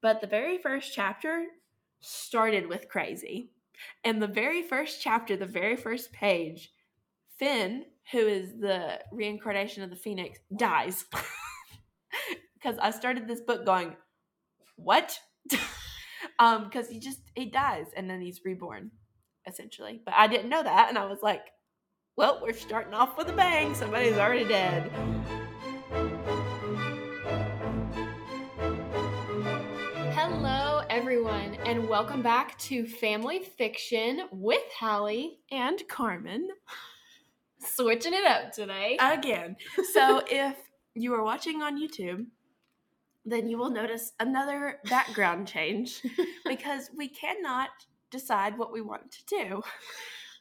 But the very first chapter started with crazy. And the very first chapter, the very first page, Finn, who is the reincarnation of the Phoenix, dies. Because I started this book going, What? um, because he just he dies and then he's reborn, essentially. But I didn't know that, and I was like, Well, we're starting off with a bang. Somebody's already dead. Everyone, and welcome back to Family Fiction with Hallie. And Karmen. Switching it up today. again. So if you are watching on YouTube, then you will notice another background change because we cannot decide what we want to do.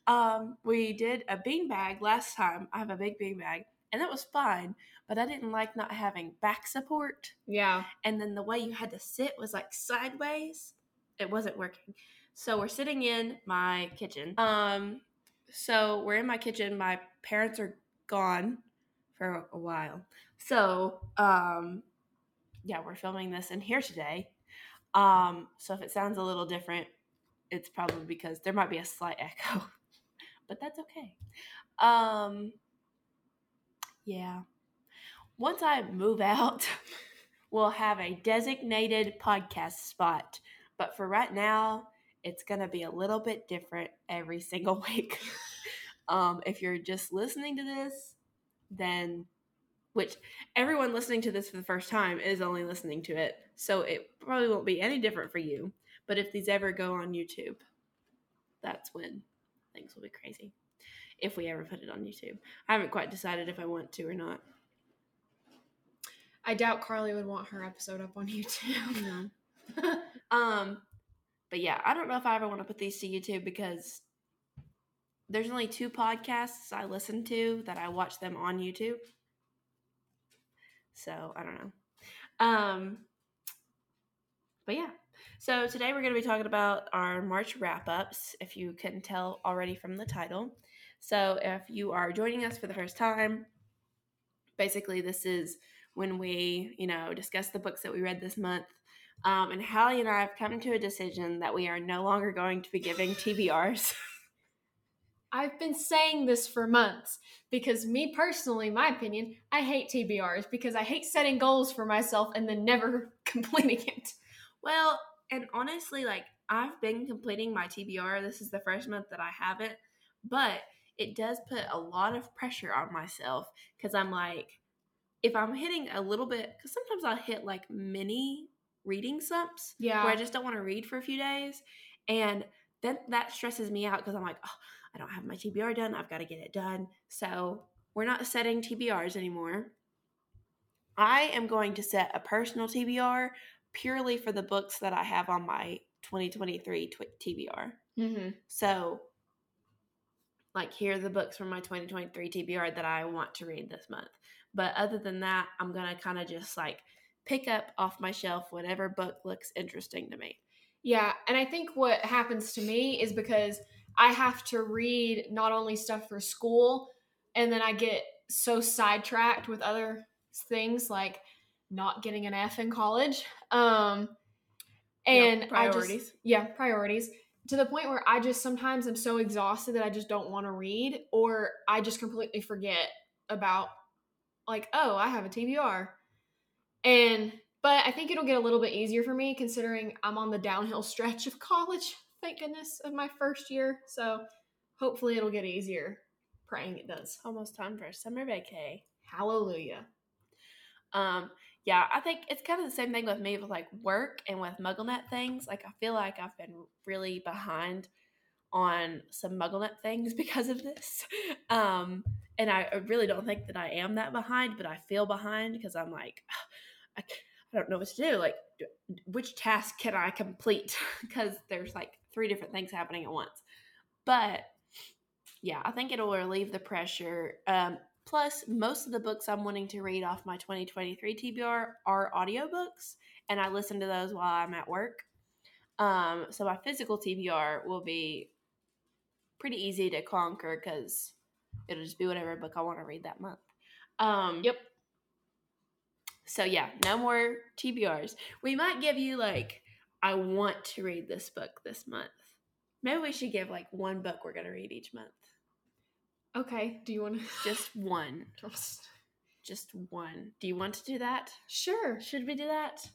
Um, we did a beanbag last time. I have a big beanbag, and that was fine, but I didn't like not having back support. Yeah. And then the way you had to sit was like sideways. It wasn't working. So we're sitting in my kitchen. Um, so we're in my kitchen. My parents are gone for a while. So, um, yeah, we're filming this in here today. Um, so if it sounds a little different, it's probably because there might be a slight echo, but that's okay. Um, yeah. Once I move out, we'll have a designated podcast spot. But for right now, it's going to be a little bit different every single week. um, if you're just listening to this, then which everyone listening to this for the first time is only listening to it, so it probably won't be any different for you. But if these ever go on YouTube, that's when things will be crazy. If we ever put it on YouTube, I haven't quite decided if I want to or not. I doubt Carly would want her episode up on YouTube. No. um, but yeah, I don't know if I ever want to put these to YouTube because there's only two podcasts I listen to that I watch them on YouTube. So I don't know. Um, but yeah. So today we're going to be talking about our March wrap ups, if you couldn't tell already from the title. So if you are joining us for the first time, basically this is when we, you know, discuss the books that we read this month. Um, and Hallie and I have come to a decision that we are no longer going to be giving TBRs. I've been saying this for months because, me personally, my opinion, I hate TBRs because I hate setting goals for myself and then never completing it. Well, and honestly, like I've been completing my TBR. This is the first month that I haven't, but it does put a lot of pressure on myself because I'm like, if I'm hitting a little bit, because sometimes I'll hit like mini reading slumps Yeah. where I just don't want to read for a few days. And then that stresses me out because I'm like, oh, I don't have my TBR done. I've got to get it done. So we're not setting TBRs anymore. I am going to set a personal TBR purely for the books that I have on my 2023 tw- TBR. Mm-hmm. So, like, here are the books from my 2023 TBR that I want to read this month. But other than that, I'm going to kind of just like pick up off my shelf whatever book looks interesting to me. Yeah, and I think what happens to me is because I have to read not only stuff for school, and then I get so sidetracked with other things like not getting an F in college. Um, and Yep, I just- priorities. yeah, priorities to the point where I just sometimes I'm so exhausted that I just don't want to read, or I just completely forget about like, oh, I have a TBR, and but I think it'll get a little bit easier for me considering I'm on the downhill stretch of college. Thank goodness of my first year, so hopefully it'll get easier. Praying it does. Almost time for summer vacay. Hallelujah. Um, yeah, I think it's kind of the same thing with me with like work and with MuggleNet things. Like I feel like I've been really behind on some MuggleNet things because of this. Um, and I I really don't think that I am that behind, but I feel behind because I'm like, I don't know what to do. Like, which task can I complete? Because there's like three different things happening at once. But yeah, I think it'll relieve the pressure. Um, plus, most of the books I'm wanting to read off my 2023 TBR are audiobooks, and I listen to those while I'm at work. Um, so my physical TBR will be pretty easy to conquer because it'll just be whatever book I want to read that month. Um, Yep. So yeah, no more TBRs. We might give you like I want to read this book this month. Maybe we should give like one book we're gonna read each month. Okay. Do you want to Just one. Just one. Do you want to do that? Sure. Should we do that?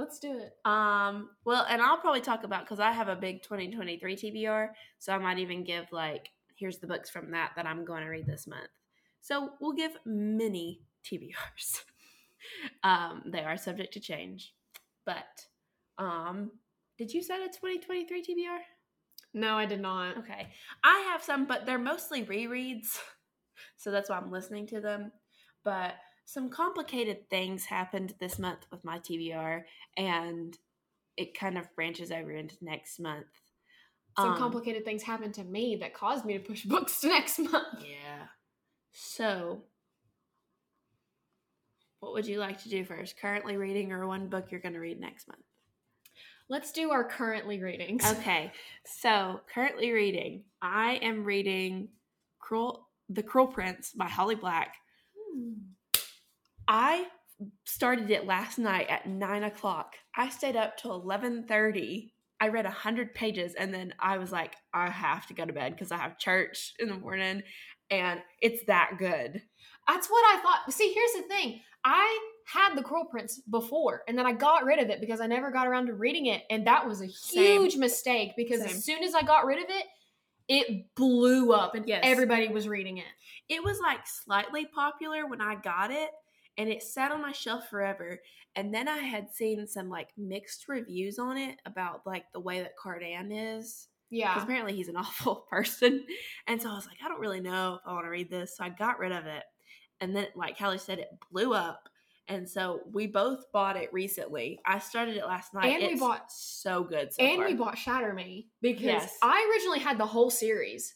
Let's do it. Um, well, and I'll probably talk about because I have a big 2023 TBR, so I might even give like here's the books from that that I'm going to read this month. So we'll give many TBRs. um, they are subject to change, but um, did you set a 2023 TBR? No, I did not. Okay, I have some, but they're mostly rereads, so that's why I'm listening to them. But some complicated things happened this month with my TBR, and it kind of branches over into next month. Some Um, complicated things happened to me that caused me to push books to next month. Yeah. So, what would you like to do first? Currently reading or one book you're going to read next month? Let's do our currently readings. Okay. So, currently reading, I am reading Cruel The Cruel Prince by Holly Black. Hmm. I started it last night at nine o'clock. I stayed up till eleven thirty. I read a hundred pages and then I was like, I have to go to bed because I have church in the morning, and it's that good. That's what I thought. See, here's the thing. I had the Cruel Prince before, and then I got rid of it because I never got around to reading it, and that was a Same. huge mistake because Same. as soon as I got rid of it, it blew up, and Yes. everybody was reading it. It was like slightly popular when I got it, and it sat on my shelf forever. And then I had seen some like mixed reviews on it about like the way that Cardan is. because Yeah. apparently he's an awful person. And so I was like, I don't really know if I want to read this. So I got rid of it. And then, like Hallie said, it blew up. And so we both bought it recently. I started it last night. And we bought- so good so and far. we bought Shatter Me because Yes. I originally had the whole series.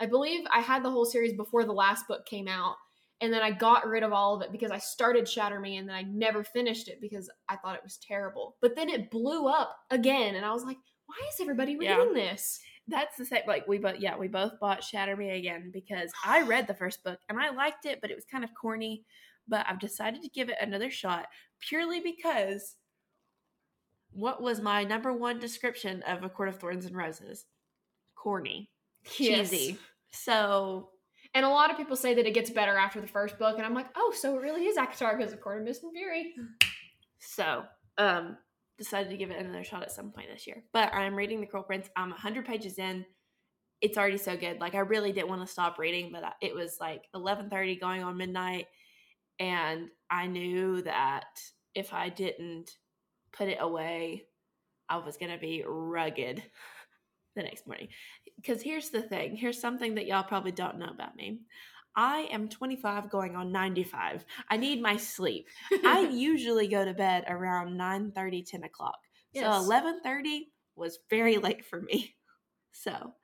I believe I had the whole series before the last book came out. And then I got rid of all of it because I started Shatter Me and then I never finished it because I thought it was terrible. But then it blew up again and I was like, why is everybody Yeah. reading this? That's the same. Like we both, yeah, we both bought Shatter Me again because I read the first book and I liked it, but it was kind of corny. But I've decided to give it another shot purely because what was my number one description of A Court of Thorns and Roses? Corny, cheesy. Yes. So And a lot of people say that it gets better after the first book. And I'm like, oh, so it really is ACOTAR of Court of Mist and Fury. So, um, decided to give it another shot at some point this year. But I'm reading The Cruel Prince. I'm 100 pages in. It's already so good. Like I really didn't want to stop reading, but it was like 11:30 going on midnight, and I knew that if I didn't put it away, I was gonna be rugged the next morning. Because here's the thing. Here's something that y'all probably don't know about me. I am 25 going on 95. I need my sleep. I usually go to bed around 9 30, 10 o'clock. Yes. So eleven thirty was very late for me. So,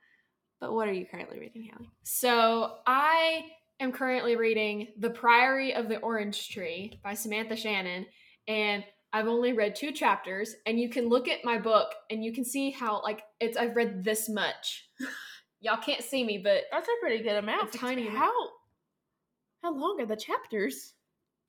but what are you currently reading, Hallie? So I am currently reading The Priory of the Orange Tree by Samantha Shannon, and I've only read two chapters. And you can look at my book and you can see how like it's I've read this much. Y'all can't see me, but That's a pretty good amount. Tiny. How how long are the chapters?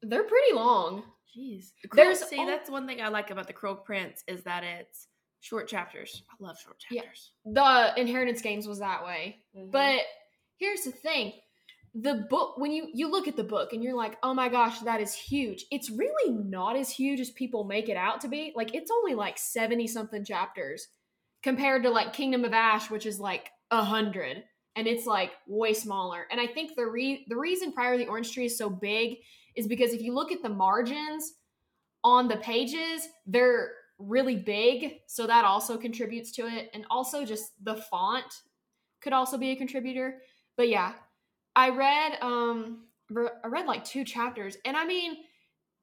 they're pretty long. Jeez. There's see al- that's one thing I like about the Cruel Prince is that it's short chapters. I love short Yeah. chapters. The Inheritance Games was that way. But But here's the thing. The book when you you look at the book and you're like, "Oh my gosh, that is huge." It's really not as huge as people make it out to be. Like it's only like 70 something chapters compared to like Kingdom of Ash which is like a 100 and it's like way smaller. And I think the re- the reason Priory the Orange Tree is so big is because if you look at the margins on the pages, they're really big, so that also contributes to it and also just the font could also be a contributor. But yeah, I read um I read like two chapters and I mean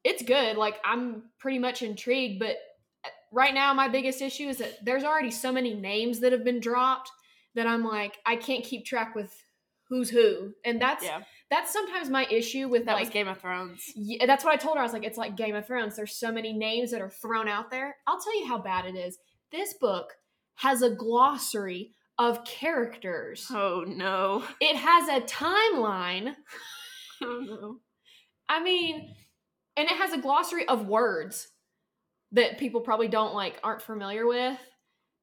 it's good. Like I'm pretty much intrigued, but uh, right now my biggest issue is that there's already so many names that have been dropped that I'm like I can't keep track with who's who. And that's yeah, that's sometimes my issue with that like was Game of Thrones. yeah, that's what I told her. I was like, it's like Game of Thrones. There's so many names that are thrown out there. I'll tell you how bad it is. This book has a glossary of characters. Oh no. It has a timeline. Oh no. I mean, and it has a glossary of words that people probably don't like aren't familiar with.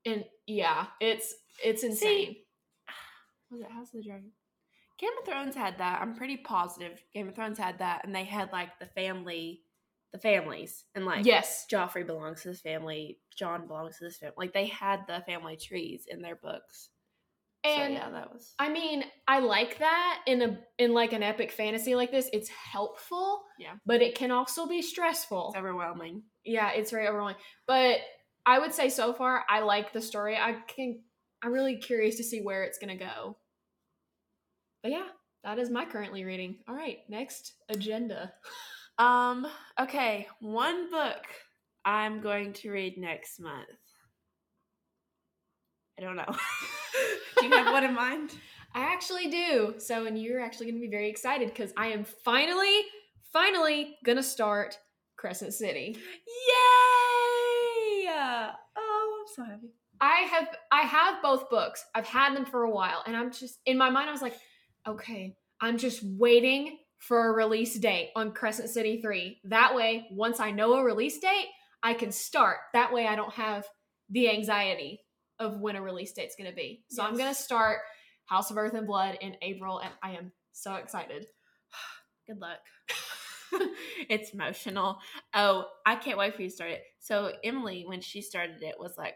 And yeah, it's it's insane. Was it House of the Dragon? Game of Thrones had that. I'm pretty positive Game of Thrones had that, and they had like the family, the families, and like yes. Joffrey belongs to this family, Jon belongs to this family. Like they had the family trees in their books. And so, yeah, that was. I mean, I like that in a in like an epic fantasy like this. It's helpful. Yeah. But it can also be stressful. It's overwhelming. Yeah, it's very overwhelming. But I would say so far I like the story. I can I'm really curious to see where it's gonna go. But yeah, that is my currently reading. All right, next agenda. Um, okay, one book I'm going to read next month. I don't know. do you have one in mind? I actually do. So, and you're actually going to be very excited because I am finally, finally going to start Crescent City. Yay! Oh, I'm so happy. I have I have both books. I've had them for a while and I'm just in my mind I was like, okay, I'm just waiting for a release date on Crescent City 3. That way, once I know a release date, I can start. That way I don't have the anxiety of when a release date's going to be. So yes. I'm going to start House of Earth and Blood in April and I am so excited. Good luck. it's emotional. Oh, I can't wait for you to start it. So Emily, when she started it, was like,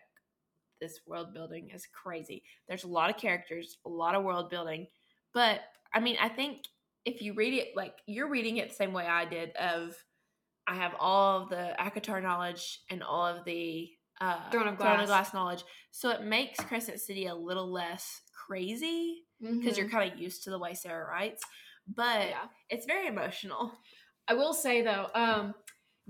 "This world building is crazy. There's a lot of characters, a lot of world building, but I mean, I think if you read it like you're reading it the same way I did, of I have all of the ACOTAR knowledge and all of the uh, Throne of Glass. Throne of Glass knowledge, so it makes Crescent City a little less crazy because mm-hmm. you're kind of used to the way Sarah writes. But yeah. it's very emotional. I will say though, um,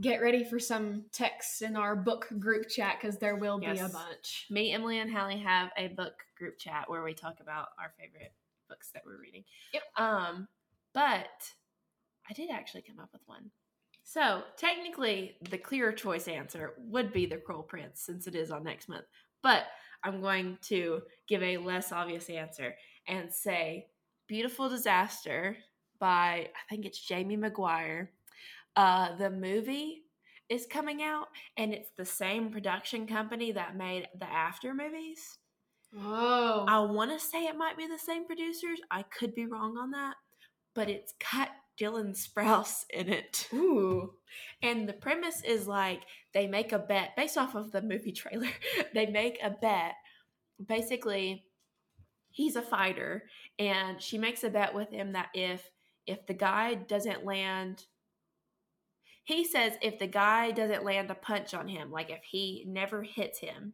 get ready for some texts in our book group chat because there will be a bunch. Me, Emily, and Hallie have a book group chat where we talk about our favorite books that we're reading. Yep. Um, but I did actually come up with one. So technically, the clear choice answer would be the Cruel Prince since it is on next month. But I'm going to give a less obvious answer and say Beautiful Disaster by I think it's Jamie McGuire. Uh, the movie is coming out, and it's the same production company that made the After movies. Oh, I want to say it might be the same producers. I could be wrong on that, but it's got Dylan Sprouse in it. Ooh. And the premise is like they make a bet based off of the movie trailer. they make a bet. Basically, he's a fighter, and she makes a bet with him that if if the guy doesn't land he says if the guy doesn't land a punch on him like if he never hits him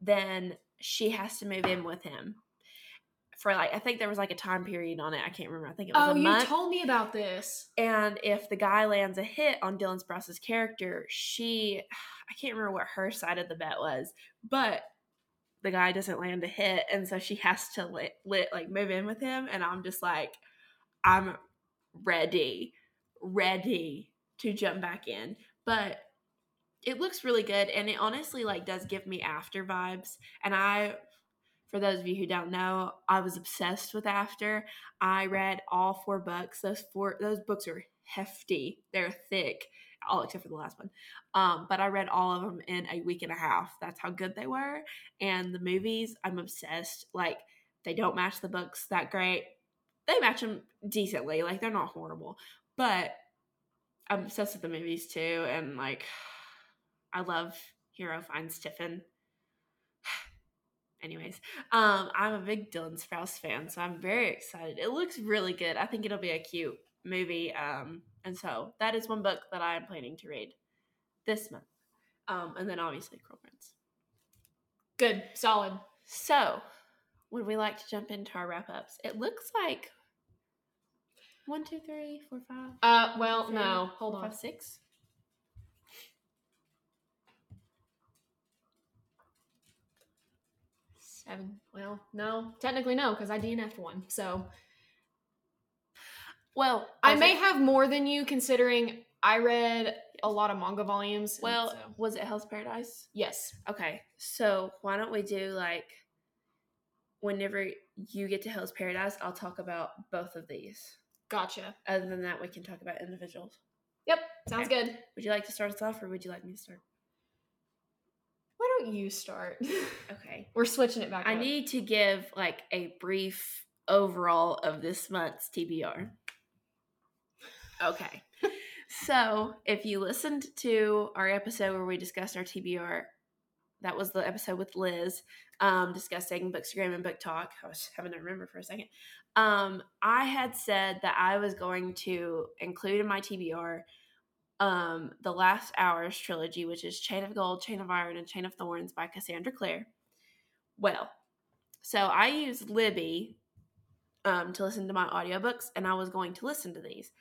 then she has to move in with him for like I think there was like a time period on it. I can't remember. I think it was oh, a month. Oh, you told me about this. And if the guy lands a hit on Dylan Sprouse's character, she I can't remember what her side of the bet was, but the guy doesn't land a hit, and so she has to lit, lit like move in with him. And I'm just like, I'm ready, ready to jump back in. But it looks really good and it honestly like does give me after vibes. And I for those of you who don't know, I was obsessed with After. I read all four books. Those four those books are hefty. They're thick, all except for the last one. Um, but I read all of them in a week and a half. That's how good they were. And the movies, I'm obsessed. Like they don't match the books that great they match them decently. Like they're not horrible, but I'm obsessed with the movies too. And like, I love Hero Fiennes Tiffin. Anyways, um, I'm a big Dylan Sprouse fan, so I'm very excited. It looks really good. I think it'll be a cute movie. Um, and so that is one book that I am planning to read this month. Um, and then obviously Cruel Prince. Good, solid. So would we like to jump into our wrap ups? It looks like one, two, three, four, five. Uh, well, three, no, hold on. Five, six. Seven. Well, no, technically no, because I DNF'd one. So, well, I may have more than you considering I read a lot of manga volumes. Well, so. was it Hell's Paradise? Yes. Okay, so why don't we do like whenever you get to Hell's Paradise, I'll talk about both of these. Gotcha. Other than that, we can talk about individuals. Yep, sounds Okay. good. Would you like to start us off, or would you like me to start? Why don't you start? Okay. We're switching it back. I up. need to give like a brief overall of this month's TBR. Okay. so, if you listened to our episode where we discussed our TBR, that was the episode with Liz um, discussing Bookstagram and BookTok. I was having to remember for a second. Um, I had said that I was going to include in my TBR um, the Last Hours trilogy, which is Chain of Gold, Chain of Iron, and Chain of Thorns by Cassandra Clare. Well, so I use Libby um, to listen to my audiobooks, and I was going to listen to these.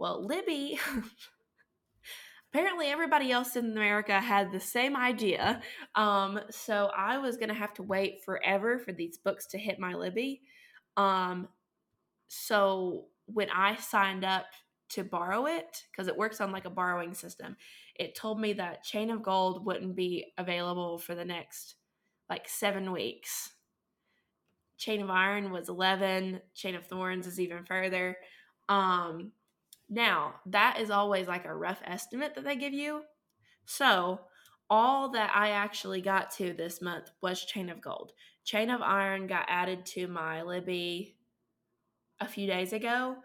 Well, Libby, apparently everybody else in America had the same idea. Um, so I was going to have to wait forever for these books to hit my Libby. Um, so when I signed up to borrow it, because it works on like a borrowing system, it told me that Chain of Gold wouldn't be available for the next like seven weeks. Chain of Iron was 11, Chain of Thorns is even further. Um, now, that is always like a rough estimate that they give you. So, all that I actually got to this month was Chain of Gold. Chain of Iron got added to my Libby a few days ago.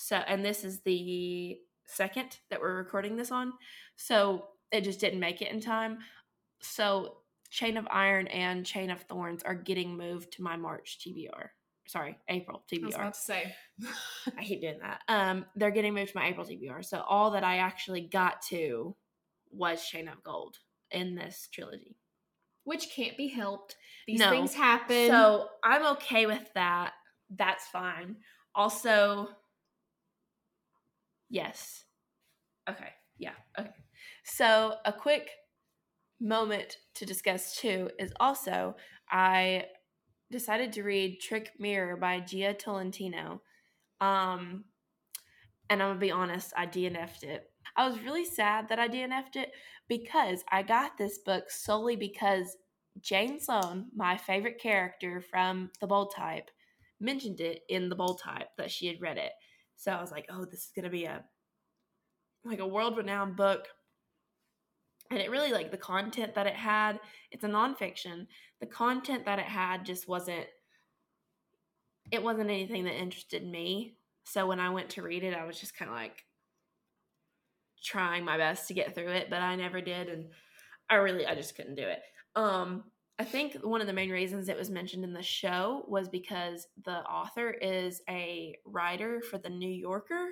So, and this is the second that we're recording this on. So, it just didn't make it in time. So, Chain of Iron and Chain of Thorns are getting moved to my March TBR. Sorry, April I was TBR. about to say. I hate doing that. Um, they're getting moved to my April TBR. So all that I actually got to was Chain of Gold in this trilogy. Which can't be helped. These No. things happen. So I'm okay with that. That's fine. Also, yes. Okay. Yeah. Okay. So a quick moment to discuss too is also I decided to read Trick Mirror by Jia Tolentino. Um, and I'm gonna be honest, I DNF'd it. I was really sad that I DNF'd it because I got this book solely because Jane Sloan, my favorite character from The Bold Type, mentioned it in The Bold Type that she had read it. So I was like, oh, this is gonna be a like a world renowned book. And it really like the content that it had, it's a nonfiction. The content that it had just wasn't it wasn't anything that interested me. So when I went to read it, I was just kind of like trying my best to get through it, but I never did and I really I just couldn't do it. Um I think one of the main reasons it was mentioned in the show was because the author is a writer for the New Yorker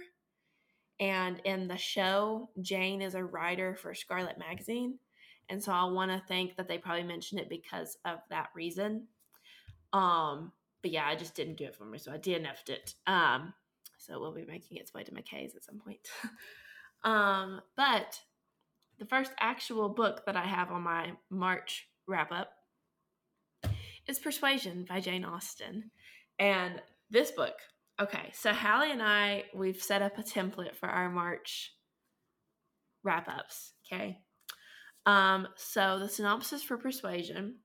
and in the show Jane is a writer for Scarlet magazine. And so I want to think that they probably mentioned it because of that reason. Um but yeah, I just didn't do it for me, so I DNF'd it. Um so we'll be making its way to McKay's at some point. um, but the first actual book that I have on my March wrap up is Persuasion by Jane Austen. And this book, okay, so Hallie and I, we've set up a template for our March wrap ups, okay? Um, so the synopsis for Persuasion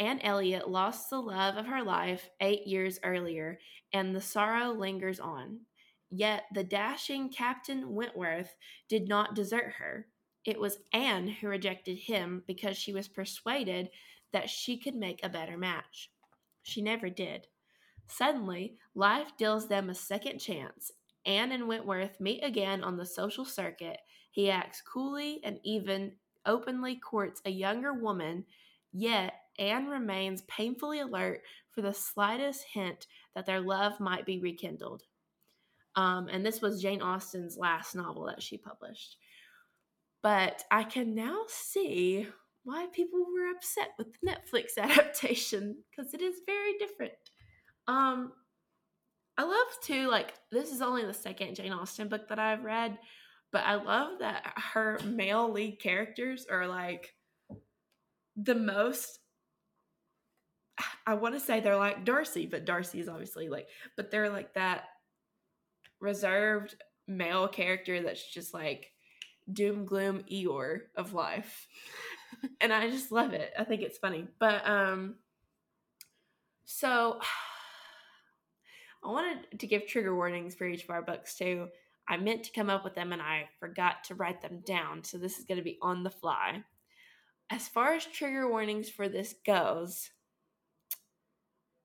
Anne Elliot lost the love of her life eight years earlier, and the sorrow lingers on. Yet the dashing Captain Wentworth did not desert her. It was Anne who rejected him because she was persuaded that she could make a better match. She never did. Suddenly, life deals them a second chance. Anne and Wentworth meet again on the social circuit. He acts coolly and even openly courts a younger woman, yet Anne remains painfully alert for the slightest hint that their love might be rekindled. Um, and this was Jane Austen's last novel that she published. But I can now see why people were upset with the Netflix adaptation because it is very different. Um, I love too, like, this is only the second Jane Austen book that I've read, but I love that her male lead characters are like the most I want to say they're like Darcy, but Darcy is obviously like, but they're like that reserved male character that's just like doom gloom Eeyore of life. and I just love it. I think it's funny. But um so I wanted to give trigger warnings for each of our books too. I meant to come up with them and I forgot to write them down. So this is going to be on the fly. As far as trigger warnings for this goes,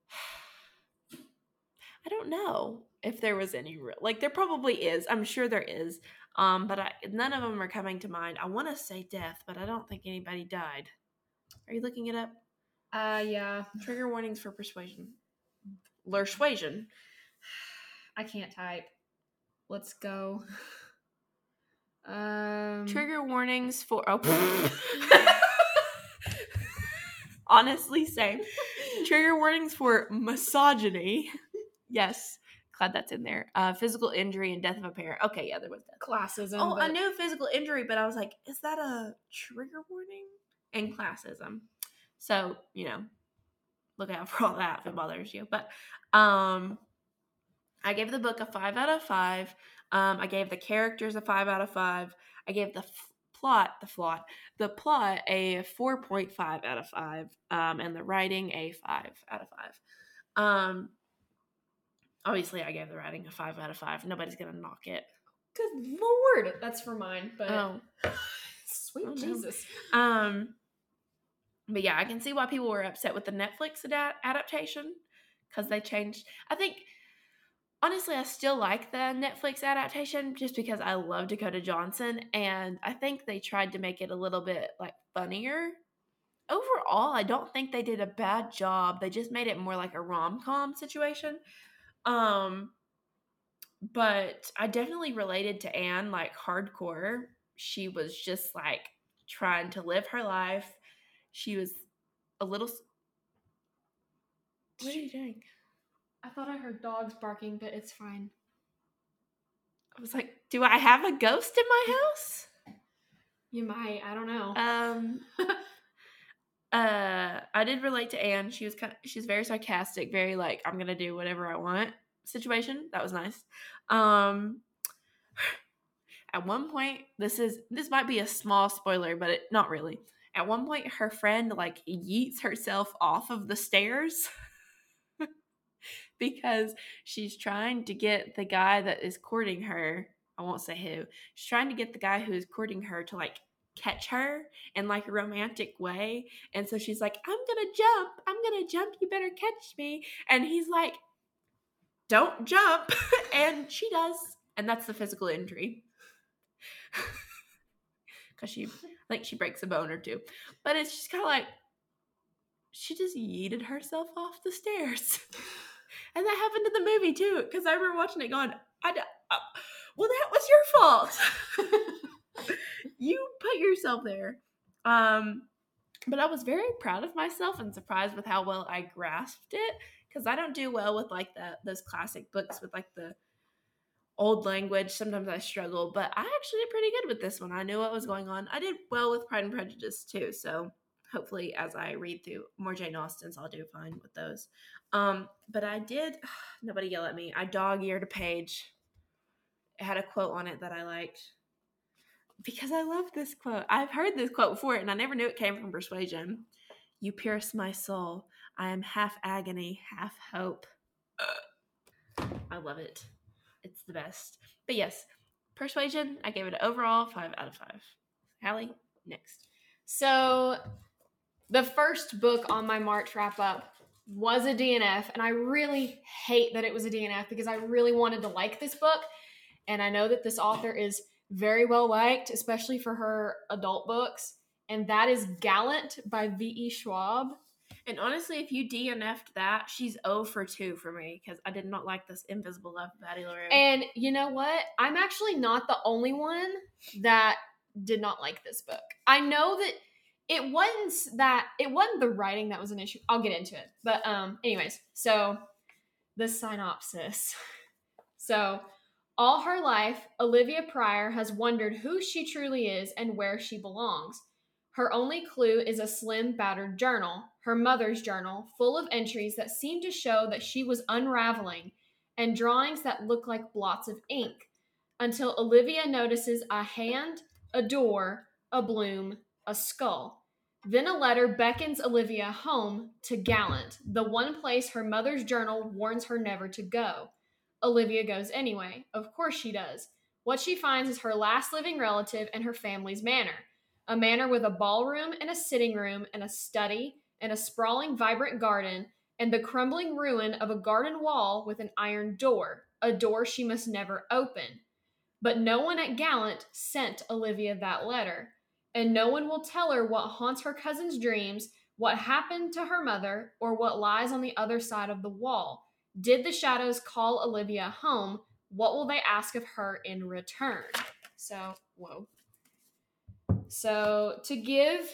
I don't know if there was any real like there probably is. I'm sure there is. Um, but I, none of them are coming to mind. I want to say death, but I don't think anybody died. Are you looking it up? Uh, yeah. Trigger warnings for persuasion. Persuasion. I can't type. Let's go. Um, Trigger warnings for. Oh. Honestly, same. Trigger warnings for misogyny. Yes, glad that's in there. Uh, physical injury and death of a parent. Okay, yeah, there was death. classism. Oh, I but- knew physical injury, but I was like, is that a trigger warning? And classism. So, you know, look out for all that if it bothers you. But um I gave the book a five out of five. Um, I gave the characters a five out of five. I gave the f- plot, the plot, the plot a four point five out of five, um, and the writing a five out of five. Um, obviously, I gave the writing a five out of five. Nobody's gonna knock it. Good lord, that's for mine. But Oh, sweet Oh, no. Jesus. Um, but yeah, I can see why people were upset with the Netflix ada- adaptation because they changed. I think honestly, I still like the Netflix adaptation just because I love Dakota Johnson, and I think they tried to make it a little bit like funnier. Overall, I don't think they did a bad job. They just made it more like a rom com situation. Um, but I definitely related to Anne like hardcore. She was just like trying to live her life. She was a little. What are you doing? I thought I heard dogs barking, but it's fine. I was like, do I have a ghost in my house? You might. I don't know. Um. uh, I did relate to Anne. She was kind. she's very sarcastic, very like I'm gonna do whatever I want situation. That was nice. Um. At one point, this is this might be a small spoiler, but it not really. At one point, her friend like yeets herself off of the stairs because she's trying to get the guy that is courting her. I won't say who. She's trying to get the guy who is courting her to like catch her in like a romantic way. And so she's like, I'm gonna jump. I'm gonna jump. You better catch me. And he's like, Don't jump. and she does. And that's the physical injury. Because she, I think she breaks a bone or two. But it's just kind of like, she just yeeted herself off the stairs. and that happened in the movie too. Because I remember watching it going, I, uh, well, that was your fault. You put yourself there. Um, but I was very proud of myself and surprised with how well I grasped it because I don't do well with like the those classic books with like the old language. Sometimes I struggle, but I actually did pretty good with this one. I knew what was going on. I did well with Pride and Prejudice too, so hopefully as I read through more Jane Austen's, I'll do fine with those. Um, but I did. Nobody yell at me. I dog eared a page. It had a quote on it that I liked because I love this quote. I've heard this quote before, and I never knew it came from Persuasion. You pierce my soul. I am half agony, half hope. I love it. It's the best. But yes, Persuasion, I gave it an overall five out of five. Hallie, next. So, the first book on my March wrap up was a DNF, and I really hate that it was a DNF because I really wanted to like this book. And I know that this author is very well liked, especially for her adult books, and that is Gallant by V.E. Schwab. And honestly, if you DNF'd that, she's 0 for 2 for me because I did not like this Invisible Love Addie LaRue. And you know what? I'm actually not the only one that did not like this book. I know that it wasn't that it wasn't the writing that was an issue. I'll get into it. But um anyways, so the synopsis. So all her life, Olivia Pryor has wondered who she truly is and where she belongs. Her only clue is a slim, battered journal, her mother's journal, full of entries that seem to show that she was unraveling and drawings that look like blots of ink until Olivia notices a hand, a door, a bloom, a skull. Then a letter beckons Olivia home to Gallant, the one place her mother's journal warns her never to go. Olivia goes anyway. Of course she does. What she finds is her last living relative and her family's manor. A manor with a ballroom and a sitting room and a study and a sprawling, vibrant garden and the crumbling ruin of a garden wall with an iron door, a door she must never open. But no one at Gallant sent Olivia that letter, and no one will tell her what haunts her cousin's dreams, what happened to her mother, or what lies on the other side of the wall. Did the shadows call Olivia home? What will they ask of her in return? So, whoa. So, to give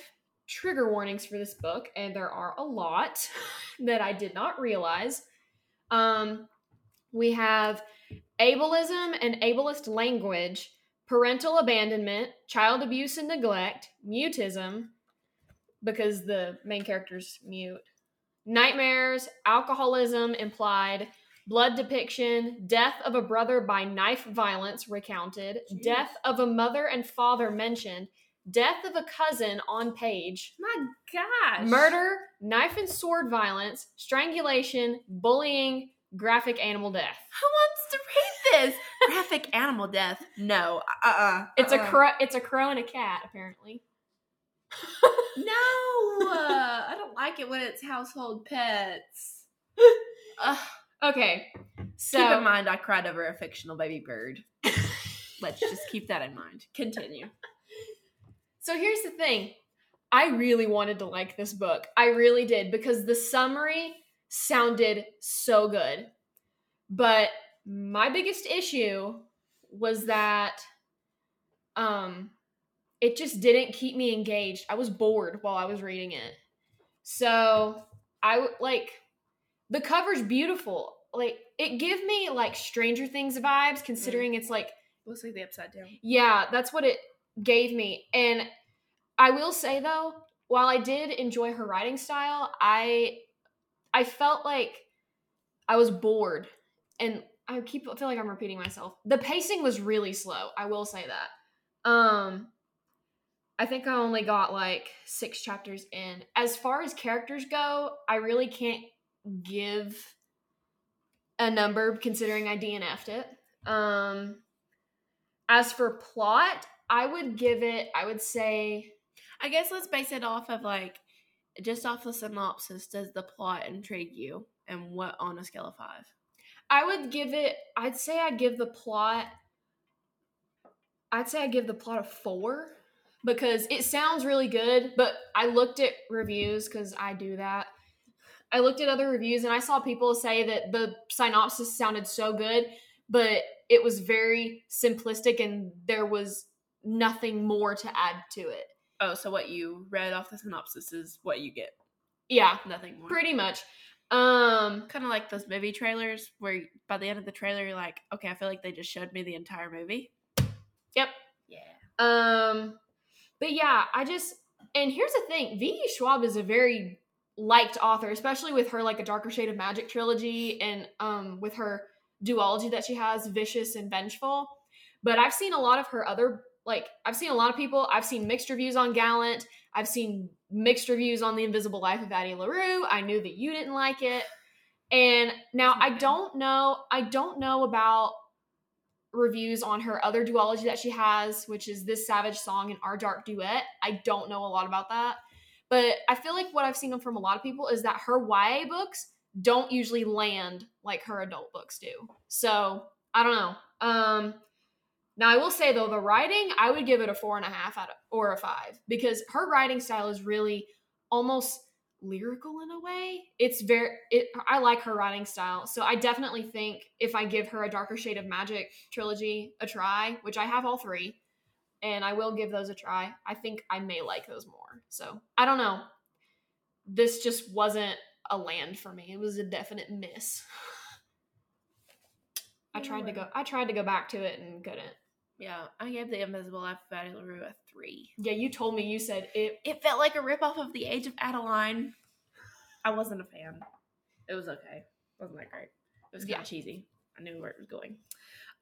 trigger warnings for this book, and there are a lot that I did not realize, um, we have ableism and ableist language, parental abandonment, child abuse and neglect, mutism, because the main character's mute, nightmares, alcoholism implied, blood depiction, death of a brother by knife violence recounted, Jeez. death of a mother and father mentioned, death of a cousin on page, My gosh. murder, knife and sword violence, strangulation, bullying, graphic animal death. Who wants to read this? Graphic animal death. No. Uh-uh. It's a uh-uh. crow. It's a crow and a cat, apparently. No. uh, I don't like it when it's household pets. Okay, so keep in mind, I cried over a fictional baby bird. Let's just keep that in mind. Continue. So here's the thing. I really wanted to like this book. I really did because the summary sounded so good. But my biggest issue was that um it just didn't keep me engaged. I was bored while I was reading it. So, I like the cover's beautiful. Like it give me like Stranger Things vibes considering it's like We'll see the upside down. yeah, that's what it gave me. And I will say though, while I did enjoy her writing style, I I felt like I was bored. And I keep I feel like I'm repeating myself. The pacing was really slow. I will say that. Um I think I only got like 6 chapters in. As far as characters go, I really can't give a number considering I DNF'd it. Um as for plot, I would give it, I would say, I guess let's base it off of like just off the synopsis. Does the plot intrigue you, and what on a scale of five? I would give it, I'd say I'd give the plot, I'd say I'd give the plot a four because it sounds really good, but I looked at reviews because I do that. I looked at other reviews and I saw people say that the synopsis sounded so good, but it was very simplistic and there was nothing more to add to it. Oh, so what you read off the synopsis is what you get. Yeah, Nothing more. pretty much. Um, kind of like those movie trailers where by the end of the trailer you're like, okay, I feel like they just showed me the entire movie. Yep. Yeah. Um, but yeah, I just and here's the thing: V. Schwab is a very liked author, especially with her like a darker shade of magic trilogy and um with her duology that she has, vicious and vengeful. But I've seen a lot of her other like I've seen a lot of people. I've seen mixed reviews on Gallant. I've seen mixed reviews on The Invisible Life of Addie LaRue. I knew that you didn't like it. And now I don't know I don't know about reviews on her other duology that she has, which is This Savage Song and Our Dark Duet. I don't know a lot about that. But I feel like what I've seen from a lot of people is that her YA books don't usually land like her adult books do. So I don't know. Um now I will say though, the writing, I would give it a four and a half out of or a five because her writing style is really almost lyrical in a way. It's very it I like her writing style. So I definitely think if I give her a darker shade of magic trilogy a try, which I have all three, and I will give those a try, I think I may like those more. So I don't know. This just wasn't a land for me. It was a definite miss. I tried to go I tried to go back to it and couldn't. Yeah, I gave The Invisible Life of Addie LaRue a three. Yeah, you told me you said it It felt like a ripoff of The Age of Adaline. I wasn't a fan. It was okay. wasn't that great. It was kind Yeah. of cheesy. I knew where it was going.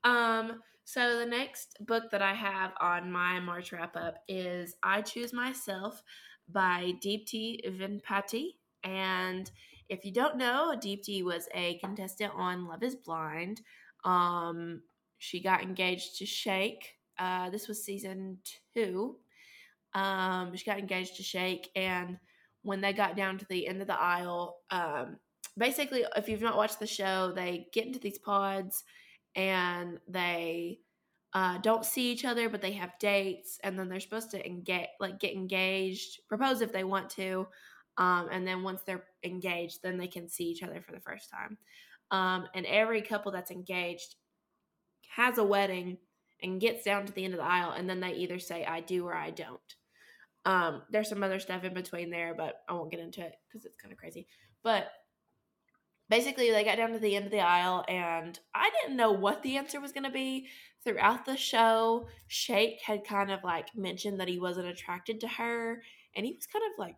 Um, so the next book that I have on my March wrap up is I Choose Myself by Deepti Vempati. And if you don't know, Deepti was a contestant on Love is Blind. Um, she got engaged to Shake. Uh, this was season two. Um, she got engaged to Shake, and when they got down to the end of the aisle, um, basically, if you've not watched the show, they get into these pods and they uh, don't see each other, but they have dates, and then they're supposed to engage, like get engaged, propose if they want to, um, and then once they're engaged, then they can see each other for the first time. Um, and every couple that's engaged has a wedding and gets down to the end of the aisle, and then they either say "I do" or "I don't." Um, there's some other stuff in between there, but I won't get into it because it's kind of crazy. But basically, they got down to the end of the aisle, and I didn't know what the answer was going to be. Throughout the show, Shake had kind of like mentioned that he wasn't attracted to her, and he was kind of like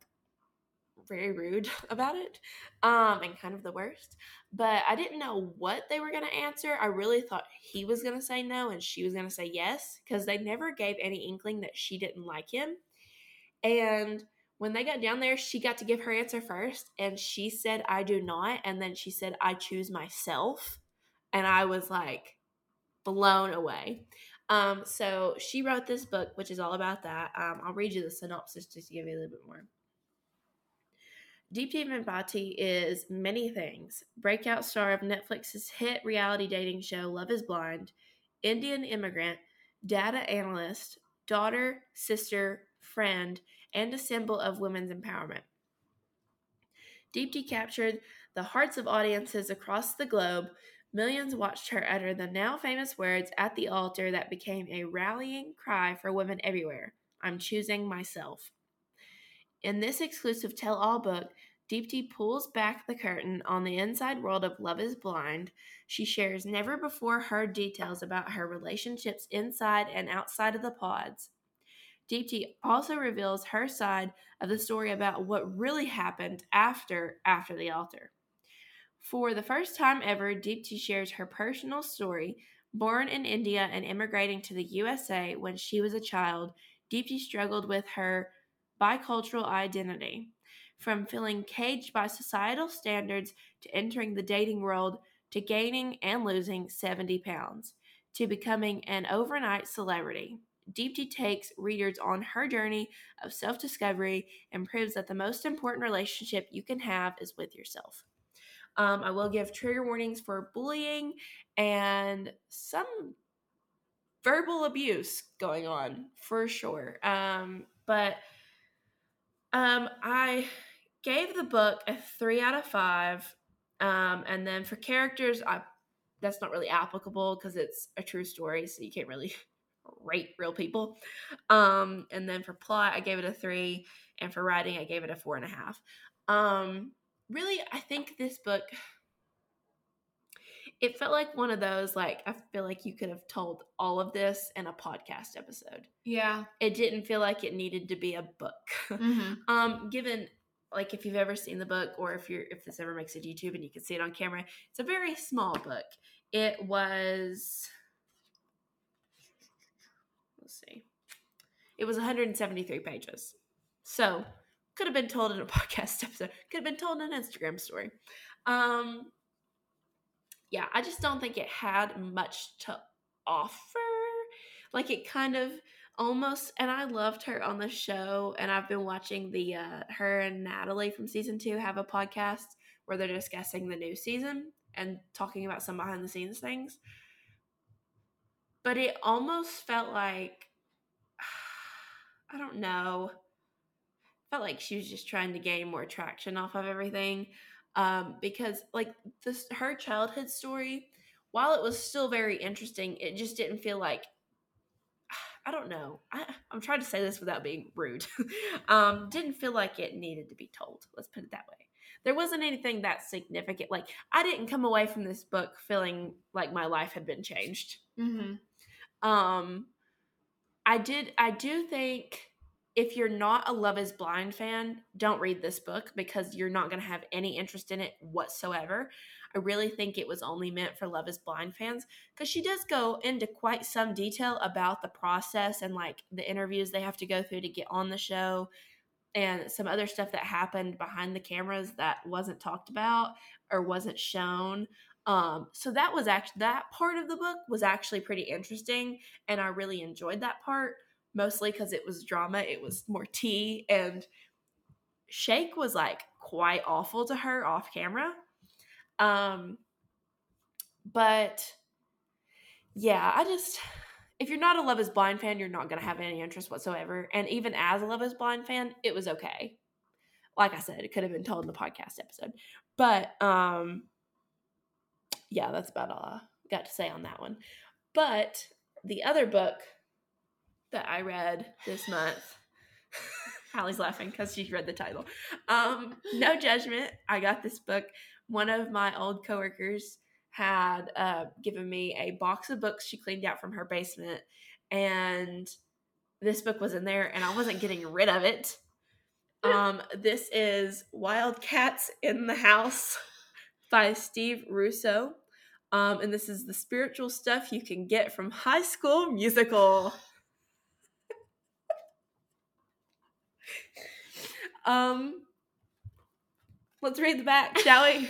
very rude about it um and kind of the worst but i didn't know what they were going to answer i really thought he was going to say no and she was going to say yes because they never gave any inkling that she didn't like him and when they got down there she got to give her answer first and she said i do not and then she said i choose myself and i was like blown away um, so she wrote this book, which is all about that. Um, I'll read you the synopsis just to give you a little bit more. Deepti Vempati is many things. Breakout star of Netflix's hit reality dating show Love is Blind, Indian immigrant, data analyst, daughter, sister, friend, and a symbol of women's empowerment. Deepti captured the hearts of audiences across the globe. Millions watched her utter the now famous words at the altar that became a rallying cry for women everywhere I'm choosing myself. In this exclusive tell all book, Deepti pulls back the curtain on the inside world of Love is Blind. She shares never before heard details about her relationships inside and outside of the pods. Deepti also reveals her side of the story about what really happened after after the altar. For the first time ever, Deepti shares her personal story. Born in India and immigrating to the USA when she was a child, Deepti struggled with her bicultural identity. From feeling caged by societal standards to entering the dating world to gaining and losing 70 pounds to becoming an overnight celebrity. Deepti takes readers on her journey of self discovery and proves that the most important relationship you can have is with yourself. Um, I will give trigger warnings for bullying and some verbal abuse going on for sure. Um, but um, I gave the book a three out of five. Um, and then for characters, I that's not really applicable because it's a true story, so you can't really rate real people. Um, and then for plot, I gave it a three, and for writing, I gave it a four and a half. Um, really, I think this book it felt like one of those like I feel like you could have told all of this in a podcast episode. Yeah. It didn't feel like it needed to be a book. Mm-hmm. um, given like if you've ever seen the book or if you're if this ever makes it YouTube and you can see it on camera, it's a very small book. It was let's see. It was 173 pages. So could have been told in a podcast episode, could have been told in an Instagram story. Um yeah, I just don't think it had much to offer. Like it kind of almost and I loved her on the show and I've been watching the uh her and Natalie from season 2 have a podcast where they're discussing the new season and talking about some behind the scenes things. But it almost felt like I don't know. Felt like she was just trying to gain more traction off of everything um, because like this her childhood story while it was still very interesting it just didn't feel like i don't know. I, i'm trying to say this without being rude. Um, didn't feel like it needed to be told let's put it that way. There wasn't anything that significant like i didn't come away from this book feeling like my life had been changed. Mm-hmm. um i did i do think if you're not a Love is Blind fan, don't read this book because you're not going to have any interest in it whatsoever. I really think it was only meant for Love is Blind fans because she does go into quite some detail about the process and like the interviews they have to go through to get on the show and some other stuff that happened behind the cameras that wasn't talked about or wasn't shown. Um, so that was actually that part of the book was actually pretty interesting, and I really enjoyed that part mostly because it was drama. It was more tea, and Shake was like quite awful to her off camera. Um, but yeah, I just if you're not a Love Is Blind fan, you're not gonna have any interest whatsoever. And even as a Love Is Blind fan, it was okay. Like I said, it could have been told in the podcast episode, but um, yeah, that's about all I got to say on that one. But the other book that I read this month. Hallie's laughing because she's read the title. Um, no judgment. I got this book. One of my old coworkers had uh, given me a box of books she cleaned out from her basement, and this book was in there, and I wasn't getting rid of it. Um, this is Wildcats in the House by Steve Russo. Um, and this is the spiritual stuff you can get from High School Musical. Um, let's read the back, shall we?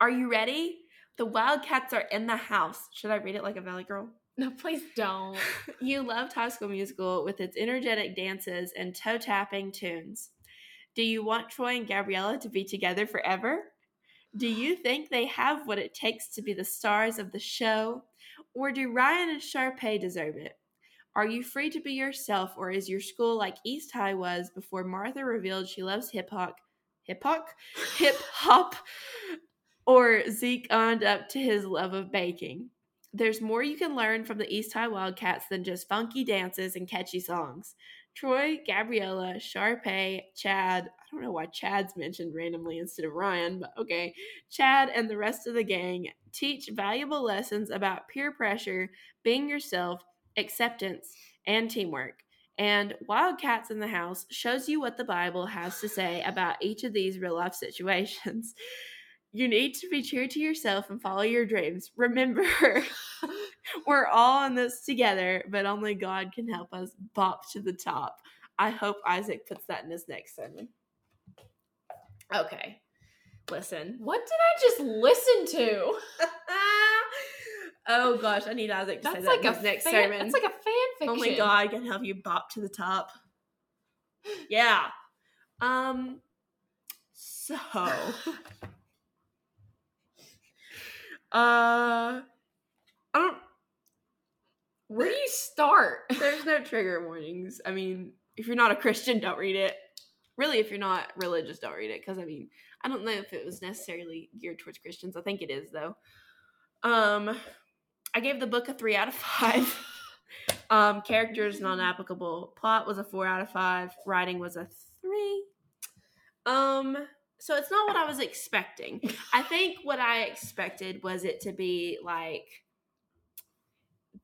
Are you ready? The Wildcats are in the house. Should I read it like a Valley Girl? No, please don't. you loved High School Musical with its energetic dances and toe tapping tunes. Do you want Troy and Gabriella to be together forever? Do you think they have what it takes to be the stars of the show? Or do Ryan and Sharpay deserve it? Are you free to be yourself, or is your school like East High was before Martha revealed she loves hip hop? Hip hop? Hip hop? Or Zeke owned up to his love of baking? There's more you can learn from the East High Wildcats than just funky dances and catchy songs. Troy, Gabriella, Sharpay, Chad, I don't know why Chad's mentioned randomly instead of Ryan, but okay. Chad and the rest of the gang teach valuable lessons about peer pressure, being yourself, acceptance, and teamwork. And Wildcats in the House shows you what the Bible has to say about each of these real life situations. You need to be true to yourself and follow your dreams. Remember, we're all in this together, but only God can help us bop to the top. I hope Isaac puts that in his next sermon. Okay, listen. What did I just listen to? oh gosh, I need Isaac to That's say that like in a his next fan, sermon. That's like a fan fiction. Oh my God I can help you bop to the top. Yeah. Um. So. Uh. I don't. Where do you start? There's no trigger warnings. I mean, if you're not a Christian, don't read it. Really, if you're not religious, don't read it. Because I mean, I don't know if it was necessarily geared towards Christians. I think it is though. Um, I gave the book a three out of five. um, characters non-applicable. Plot was a four out of five. Writing was a three. Um, so it's not what I was expecting. I think what I expected was it to be like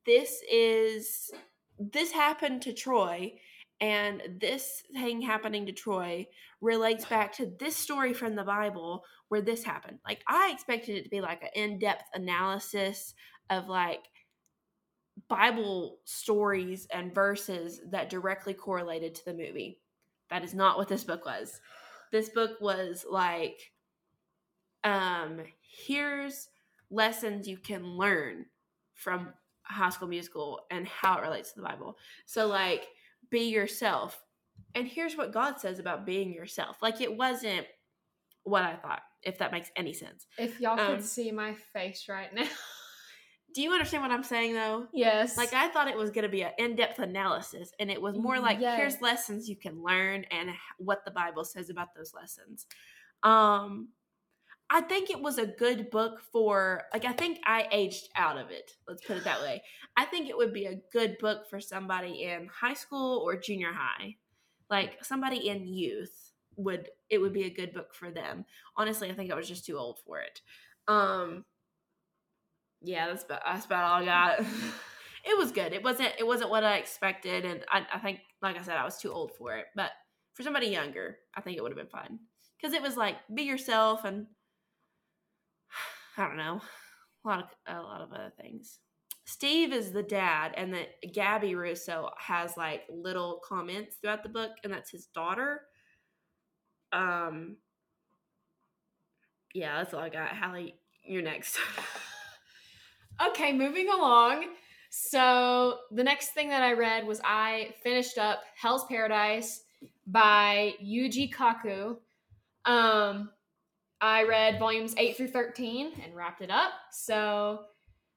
this is this happened to Troy and this thing happening to Troy relates back to this story from the Bible where this happened. Like I expected it to be like an in-depth analysis of like Bible stories and verses that directly correlated to the movie. That is not what this book was. This book was like um here's lessons you can learn from High School Musical and how it relates to the Bible. So like be yourself. And here's what God says about being yourself. Like it wasn't what I thought, if that makes any sense. If y'all Um, could see my face right now. Do you understand what I'm saying though? yes. Like I thought it was going to be an in-depth analysis and it was more like Yes. here's lessons you can learn and what the Bible says about those lessons. Um I think it was a good book for like I think I aged out of it. Let's put it that way. I think it would be a good book for somebody in high school or junior high. Like somebody in youth would it would be a good book for them. Honestly, I think I was just too old for it. Um yeah, that's about that's about all I got. it was good. It wasn't it wasn't what I expected, and I, I think, like I said, I was too old for it. But for somebody younger, I think it would have been fun because it was like be yourself, and I don't know, a lot of a lot of other things. Steve is the dad, and that Gabby Russo has like little comments throughout the book, and that's his daughter. Um, yeah, that's all I got. Hallie, you're next. Okay, moving along. So the next thing that I read was I finished up Hell's Paradise by Yuji Kaku. Um, I read volumes 8 through 13 and wrapped it up. So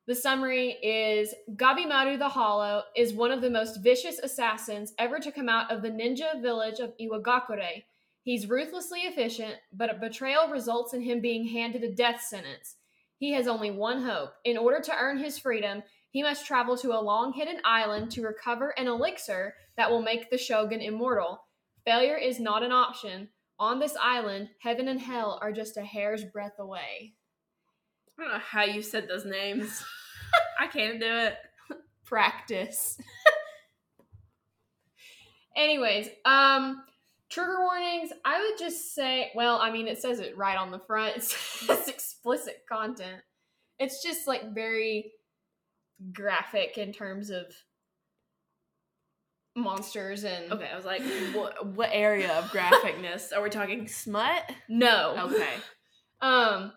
the summary is Gabimaru the Hollow is one of the most vicious assassins ever to come out of the ninja village of Iwagakure. He's ruthlessly efficient, but a betrayal results in him being handed a death sentence. He has only one hope. In order to earn his freedom, he must travel to a long hidden island to recover an elixir that will make the shogun immortal. Failure is not an option. On this island, heaven and hell are just a hair's breadth away. I don't know how you said those names. I can't do it. Practice. Anyways, um, trigger warnings. I would just say, well, I mean, it says it right on the front. It says explicit content. It's just like very graphic in terms of monsters and Okay, I was like, what, what area of graphicness? Are we talking smut? no. Okay. Um,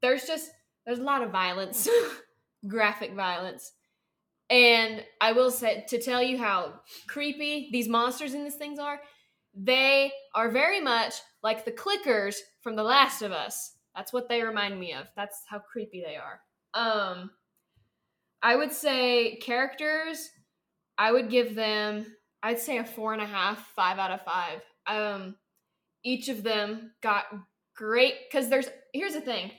there's just there's a lot of violence, graphic violence, and I will say to tell you how creepy these monsters in these things are. They are very much like the clickers from The Last of Us. That's what they remind me of. That's how creepy they are. Um, I would say characters. I would give them. I'd say a four and a half, five out of five. Um, each of them got great because there's here's the thing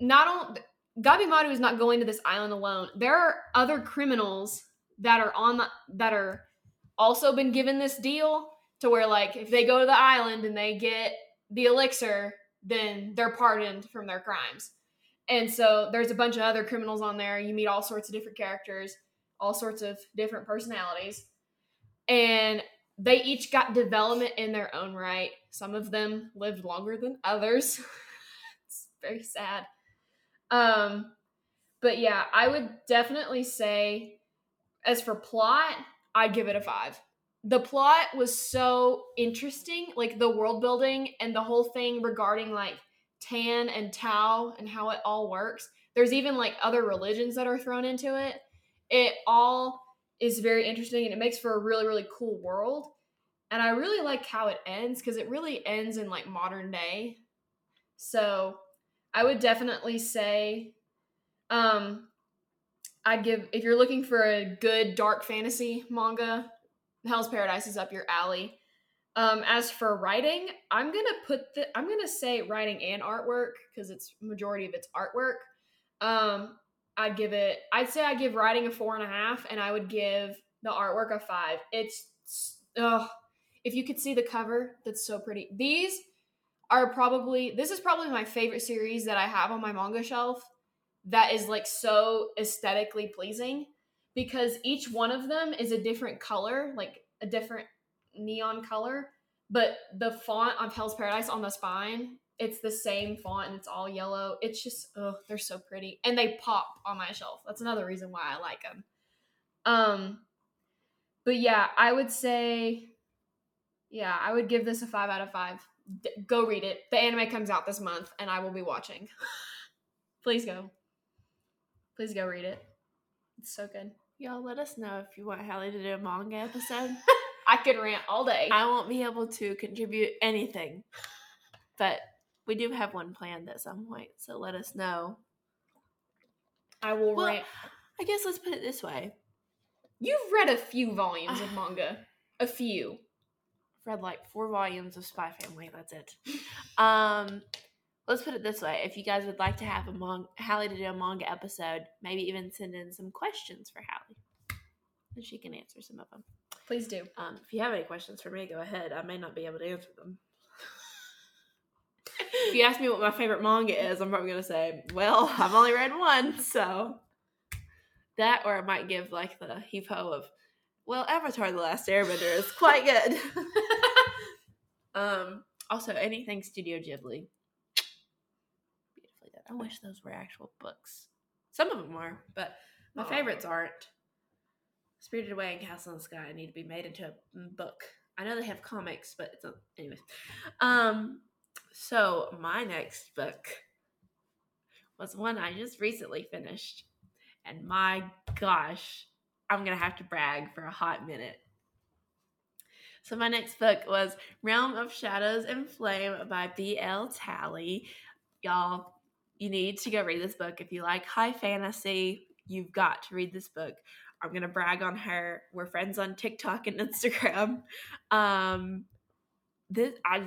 not only gabimaru is not going to this island alone there are other criminals that are on the that are also been given this deal to where like if they go to the island and they get the elixir then they're pardoned from their crimes and so there's a bunch of other criminals on there you meet all sorts of different characters all sorts of different personalities and they each got development in their own right. Some of them lived longer than others. it's very sad. Um, but yeah, I would definitely say, as for plot, I'd give it a five. The plot was so interesting, like the world building and the whole thing regarding like Tan and Tao and how it all works. There's even like other religions that are thrown into it. It all is very interesting and it makes for a really, really cool world and I really like how it ends because it really ends in like modern day. So I would definitely say, um, I'd give if you're looking for a good dark fantasy manga, Hell's Paradise is up your alley. Um, as for writing, I'm gonna put the I'm gonna say writing and artwork because it's majority of its artwork. Um, I'd give it. I'd say I give writing a four and a half, and I would give the artwork a five. It's oh if you could see the cover, that's so pretty. These are probably this is probably my favorite series that I have on my manga shelf that is like so aesthetically pleasing because each one of them is a different color, like a different neon color, but the font of Hell's Paradise on the spine, it's the same font and it's all yellow. It's just oh, they're so pretty and they pop on my shelf. That's another reason why I like them. Um but yeah, I would say yeah, I would give this a five out of five. D- go read it. The anime comes out this month, and I will be watching. Please go. Please go read it. It's so good. Y'all let us know if you want Hallie to do a manga episode. I could rant all day. I won't be able to contribute anything, but we do have one planned at some point. So let us know. I will Well, rant. I guess let's put it this way: You've read a few volumes of manga. A few. Read like four volumes of Spy Family. That's it. Um, let's put it this way: if you guys would like to have a manga, Hallie to do a manga episode, maybe even send in some questions for Hallie, and she can answer some of them. Please do. Um, if you have any questions for me, go ahead. I may not be able to answer them. if you ask me what my favorite manga is, I'm probably gonna say, "Well, I've only read one," so that, or I might give like the heave ho of, "Well, Avatar: The Last Airbender is quite good." um, also, anything Studio Ghibli. I wish those were actual books. Some of them are, but my favorites aren't. Spirited Away and Castle in the Sky need to be made into a book. I know they have comics, but it's a, anyways. Um, So, my next book was one I just recently finished. And my gosh, I'm going to have to brag for a hot minute. So, my next book was Realm of Shadows and Flame by B.L. Talley. Y'all, you need to go read this book. If you like high fantasy, you've got to read this book. I'm going to brag on her. We're friends on TikTok and Instagram. Um, this I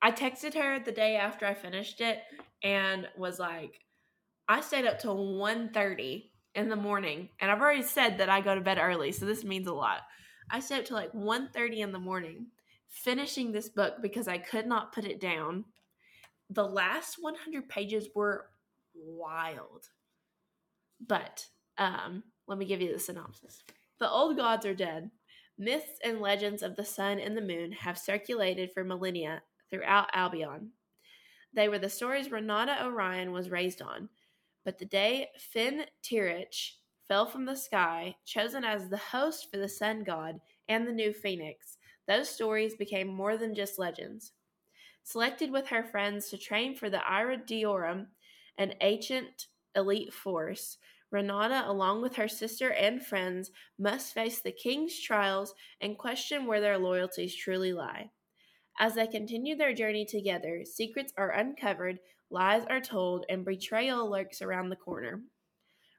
I texted her the day after I finished it and was like, I stayed up till 1.30 in the morning. And I've already said that I go to bed early, so this means a lot. I stayed up till like 1.30 in the morning finishing this book because I could not put it down. The last 100 pages were wild. But um, let me give you the synopsis. The old gods are dead. Myths and legends of the sun and the moon have circulated for millennia throughout Albion. They were the stories Renata Orion was raised on. But the day Finn Tirich fell from the sky, chosen as the host for the sun god and the new phoenix, those stories became more than just legends. Selected with her friends to train for the Ira Diorum, an ancient elite force, Renata, along with her sister and friends, must face the king's trials and question where their loyalties truly lie. As they continue their journey together, secrets are uncovered, lies are told, and betrayal lurks around the corner.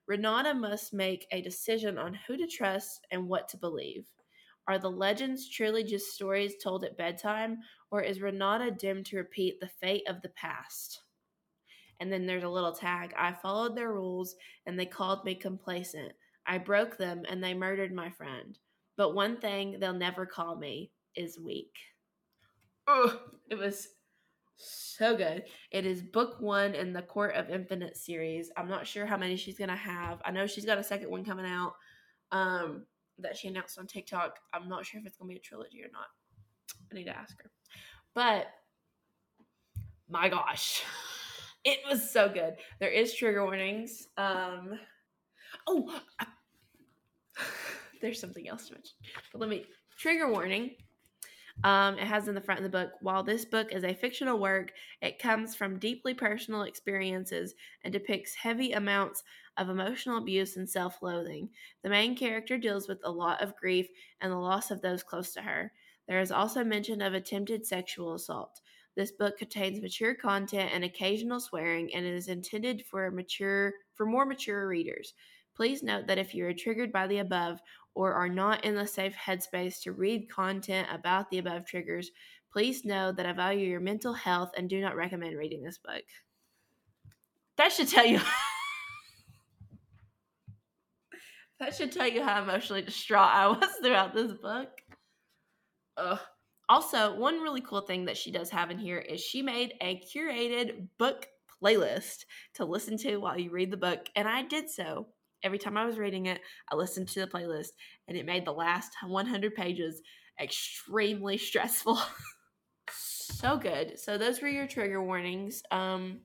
Renata must make a decision on who to trust and what to believe. Are the legends truly just stories told at bedtime, or is Renata doomed to repeat the fate of the past? And then there's a little tag I followed their rules and they called me complacent. I broke them and they murdered my friend. But one thing they'll never call me is weak. Oh, it was so good. It is book one in the Court of Infinite series. I'm not sure how many she's gonna have. I know she's got a second one coming out um, that she announced on TikTok. I'm not sure if it's gonna be a trilogy or not. I need to ask her. But my gosh. It was so good. There is trigger warnings. Um, oh, I, there's something else to mention. But let me trigger warning. Um, it has in the front of the book. While this book is a fictional work, it comes from deeply personal experiences and depicts heavy amounts of emotional abuse and self loathing. The main character deals with a lot of grief and the loss of those close to her. There is also mention of attempted sexual assault. This book contains mature content and occasional swearing and is intended for mature for more mature readers. Please note that if you are triggered by the above or are not in the safe headspace to read content about the above triggers, please know that I value your mental health and do not recommend reading this book. That should tell you That should tell you how emotionally distraught I was throughout this book. Ugh. Also, one really cool thing that she does have in here is she made a curated book playlist to listen to while you read the book, and I did so. Every time I was reading it, I listened to the playlist, and it made the last 100 pages extremely stressful. so good. So those were your trigger warnings. Um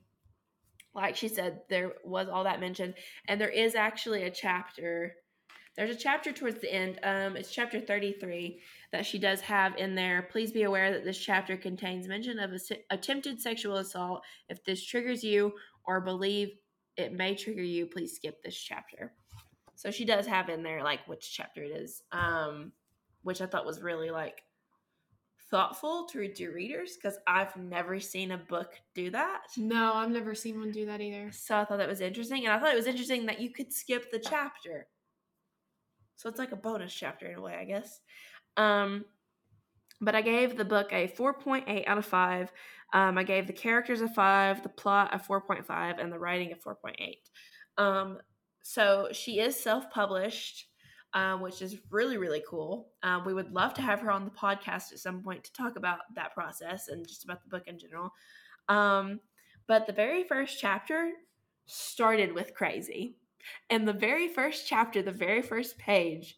like she said, there was all that mentioned, and there is actually a chapter there's a chapter towards the end. Um, it's chapter 33 that she does have in there. Please be aware that this chapter contains mention of a, attempted sexual assault. If this triggers you or believe it may trigger you, please skip this chapter. So she does have in there like which chapter it is, um, which I thought was really like thoughtful to read to readers because I've never seen a book do that. No, I've never seen one do that either. So I thought that was interesting, and I thought it was interesting that you could skip the chapter. So it's like a bonus chapter in a way, I guess. Um, but I gave the book a 4.8 out of 5. Um, I gave the characters a 5, the plot a 4.5, and the writing a 4.8. Um, so she is self published, um, which is really, really cool. Um, we would love to have her on the podcast at some point to talk about that process and just about the book in general. Um, but the very first chapter started with crazy. And the very first chapter, the very first page,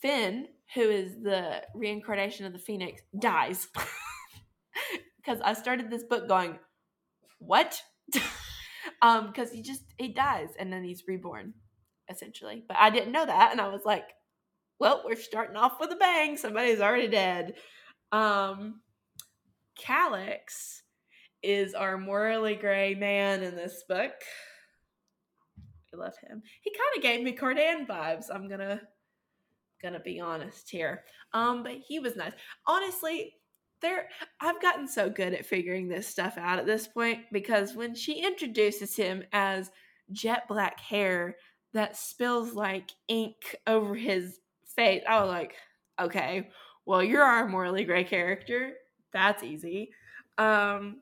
Finn, who is the reincarnation of the Phoenix, dies. Because I started this book going, what? um, because he just he dies and then he's reborn, essentially. But I didn't know that, and I was like, well, we're starting off with a bang. Somebody's already dead. Um, Calix is our morally gray man in this book. I love him. He kind of gave me Cardan vibes. I'm gonna gonna be honest here. Um, but he was nice. Honestly, there I've gotten so good at figuring this stuff out at this point because when she introduces him as jet black hair that spills like ink over his face, I was like, okay, well, you're our morally gray character. That's easy. Um,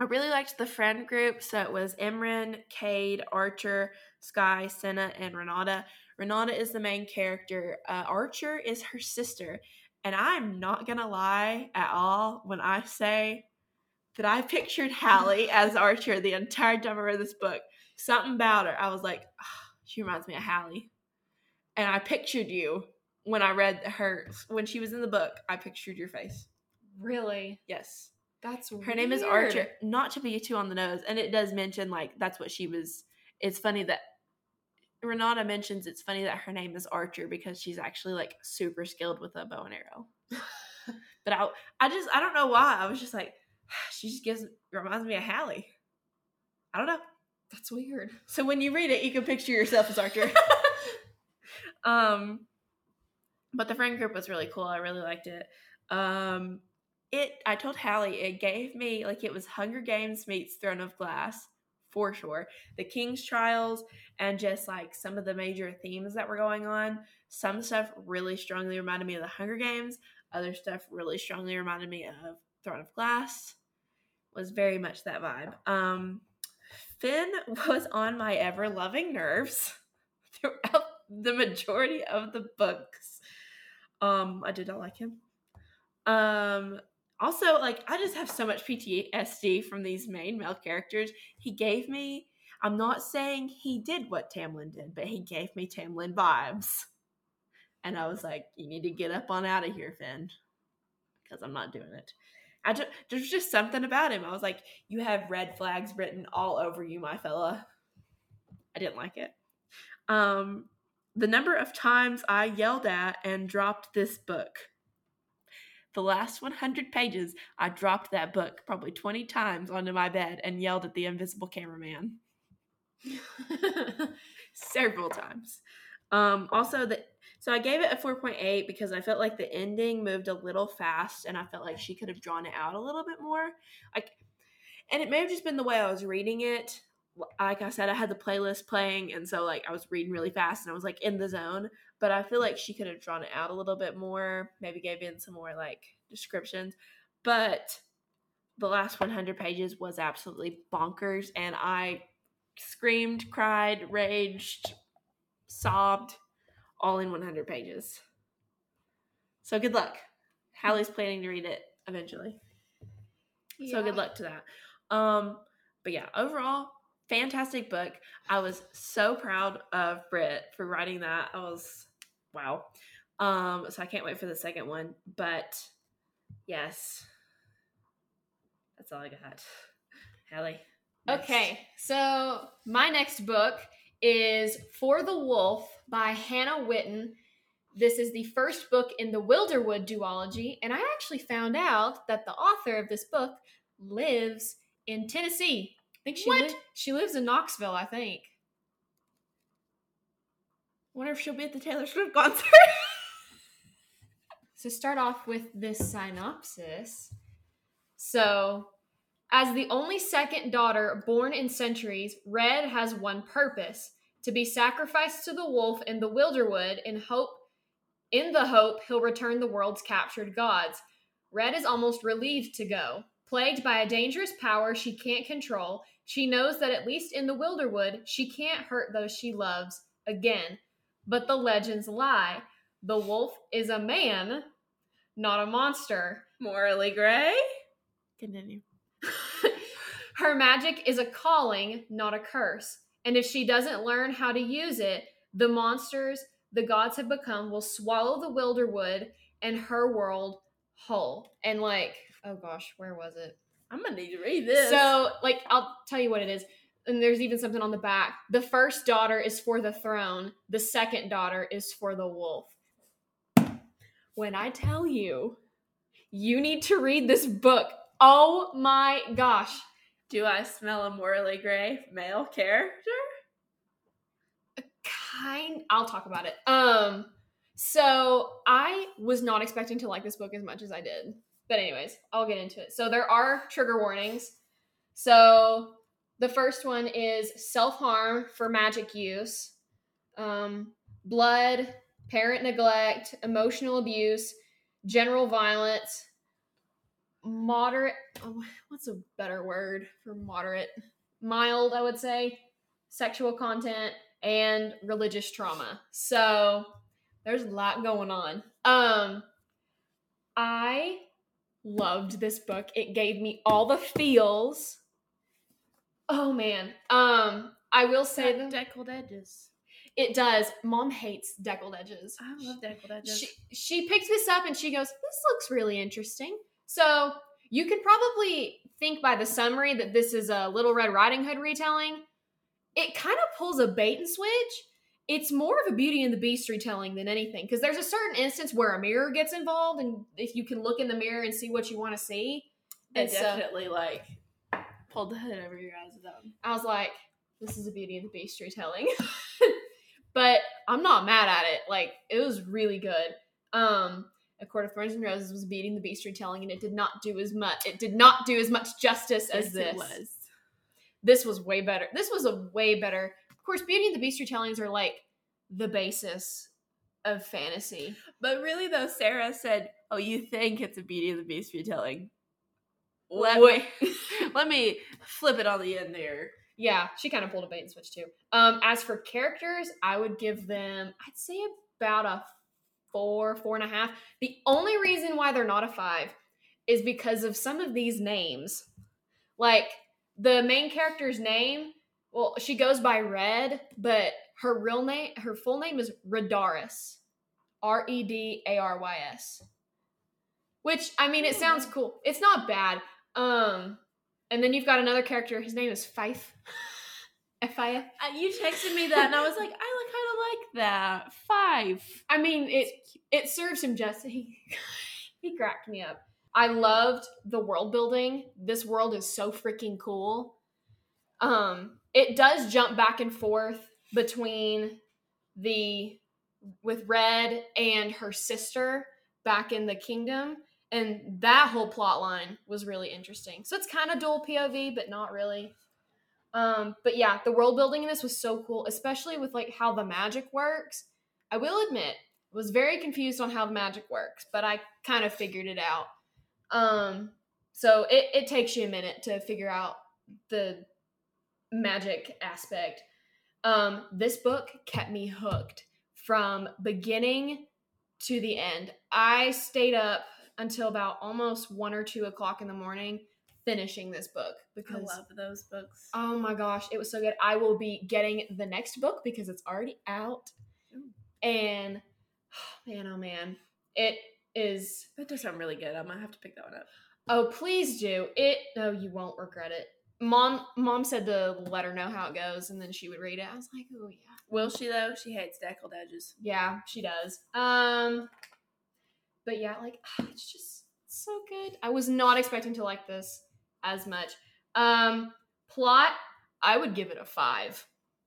I really liked the friend group. So it was Imran, Cade, Archer, Sky, Senna, and Renata. Renata is the main character. Uh, Archer is her sister. And I'm not going to lie at all when I say that I pictured Hallie as Archer the entire time I read this book. Something about her. I was like, oh, she reminds me of Hallie. And I pictured you when I read her, when she was in the book. I pictured your face. Really? Yes. That's Her weird. name is Archer. Not to be too on the nose, and it does mention like that's what she was. It's funny that Renata mentions it's funny that her name is Archer because she's actually like super skilled with a bow and arrow. but I, I just I don't know why I was just like she just gives reminds me of Hallie. I don't know. That's weird. So when you read it, you can picture yourself as Archer. um, but the friend group was really cool. I really liked it. Um, it I told Hallie it gave me like it was Hunger Games meets Throne of Glass for sure. The King's Trials and just like some of the major themes that were going on. Some stuff really strongly reminded me of the Hunger Games. Other stuff really strongly reminded me of Throne of Glass. Was very much that vibe. Um, Finn was on my ever loving nerves throughout the majority of the books. Um, I did not like him. Um, also, like I just have so much PTSD from these main male characters. He gave me. I'm not saying he did what Tamlin did, but he gave me Tamlin vibes, and I was like, "You need to get up on out of here, Finn," because I'm not doing it. I just, there's just something about him. I was like, "You have red flags written all over you, my fella." I didn't like it. Um, the number of times I yelled at and dropped this book the last 100 pages, I dropped that book probably 20 times onto my bed and yelled at the invisible cameraman several times. Um, also, the so I gave it a 4.8 because I felt like the ending moved a little fast and I felt like she could have drawn it out a little bit more. Like, and it may have just been the way I was reading it. Like I said, I had the playlist playing, and so like I was reading really fast and I was like in the zone but I feel like she could have drawn it out a little bit more, maybe gave in some more like descriptions. But the last 100 pages was absolutely bonkers, and I screamed, cried, raged, sobbed, all in 100 pages. So good luck. Hallie's planning to read it eventually. Yeah. So good luck to that. Um, but yeah, overall, fantastic book. I was so proud of Britt for writing that. I was wow. Um, so I can't wait for the second one. But yes, that's all I got. Hallie. Next. Okay, so my next book is For the Wolf by Hannah Whitten. This is the first book in the Wilderwood duology, and I actually found out that the author of this book lives in Tennessee. I think she li- she lives in Knoxville, I think wonder if she'll be at the Taylor Swift concert. so start off with this synopsis. So, as the only second daughter born in centuries, Red has one purpose: to be sacrificed to the wolf in the Wilderwood in hope in the hope he'll return the world's captured gods. Red is almost relieved to go. Plagued by a dangerous power she can't control, she knows that at least in the Wilderwood, she can't hurt those she loves again. But the legends lie. The wolf is a man, not a monster. Morally gray? Continue. Her magic is a calling, not a curse. And if she doesn't learn how to use it, the monsters the gods have become will swallow the Wilderwood and her world whole. And like, oh gosh, where was it? I'm gonna need to read this. So, like, I'll tell you what it is and there's even something on the back. The first daughter is for the throne, the second daughter is for the wolf. When I tell you, you need to read this book Oh my gosh. Do I smell a morally gray male character? Kind I'll talk about it. Um so I was not expecting to like this book as much as I did. But anyways, I'll get into it. So there are trigger warnings. So the first one is self-harm for magic use. Um blood, parent neglect, emotional abuse, general violence, moderate oh, what's a better word for moderate? Mild i would say sexual content and religious trauma. So there's a lot going on. Um i loved this book. It gave me all the feels oh man um i will say That that deckled edges. it does mom hates deckled edges I love deckled edges. she she picked this up and she goes, "This looks really interesting." So you could probably think by the summary that this is a Little Red Riding Hood retelling. It kind of pulls a bait and switch. It's more of a Beauty and the Beast retelling than anything because there's a certain instance where a mirror gets involved, and if you can look in the mirror and see what you want to see, It and so definitely like pulled the hood over your eyes with that one. I was like, "This is a Beauty and the Beast retelling," but I'm not mad at it. Like it was really good. Um, A Court of Thorns and Roses was beating the Beast retelling, and it did not do as much. It did not do as much justice as this. was. This was way better. This was a way better. Of course, Beauty and the Beast retellings are like the basis of fantasy. But really, though, Sarah said, "Oh, you think it's a Beauty and the Beast retelling? Let Wait. me let me flip it on the end there." Yeah, she kind of pulled a bait and switch too. Um, as for characters, I would give them, I'd say about a four, four and a half. The only reason why they're not a five is because of some of these names. Like the main character's name, well, she goes by Red, but her real name, her full name is Redarys. R E D A R Y S. Which I mean, it sounds cool. It's not bad. Um, and then you've got another character. His name is Fife. F I F. Uh, you texted me that, and I was like, "I kind of like that." Five. I mean, it it serves him justice. He, he cracked me up. I loved the world building. This world is so freaking cool. Um, it does jump back and forth between the with Red and her sister back in the kingdom, and that whole plot line was really interesting. So it's kind of dual POV, but not really. Um, but yeah, the world building in this was so cool, especially with like how the magic works. I will admit, I was very confused on how the magic works, but I kind of figured it out. Um, so it, it takes you a minute to figure out the magic aspect. Um, this book kept me hooked from beginning to the end. I stayed up until about almost one or two o'clock in the morning finishing this book because I love those books. Oh my gosh, it was so good. I will be getting the next book because it's already out. Ooh. And man, oh man, it is. That does sound really good. I might have to pick that one up. Oh, please do it. No, you won't regret it. Mom, mom said to let her know how it goes, and then she would read it. I was like, oh yeah, Will she though? She hates deckled edges. yeah, she does. Um, but yeah, like it's just so good. I was not expecting to like this as much. Um, plot, I would give it a five.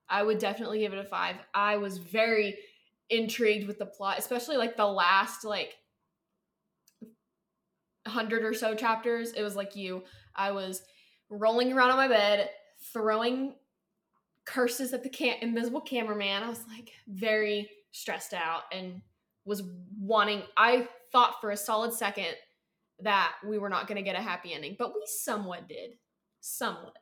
I would definitely give it a five. I was very intrigued with the plot, especially like the last like hundred or so chapters. It was like you. I was rolling around on my bed, throwing curses at the cam- invisible cameraman. I was like very stressed out and was wanting. I thought for a solid second that we were not going to get a happy ending, but we somewhat did. Somewhat.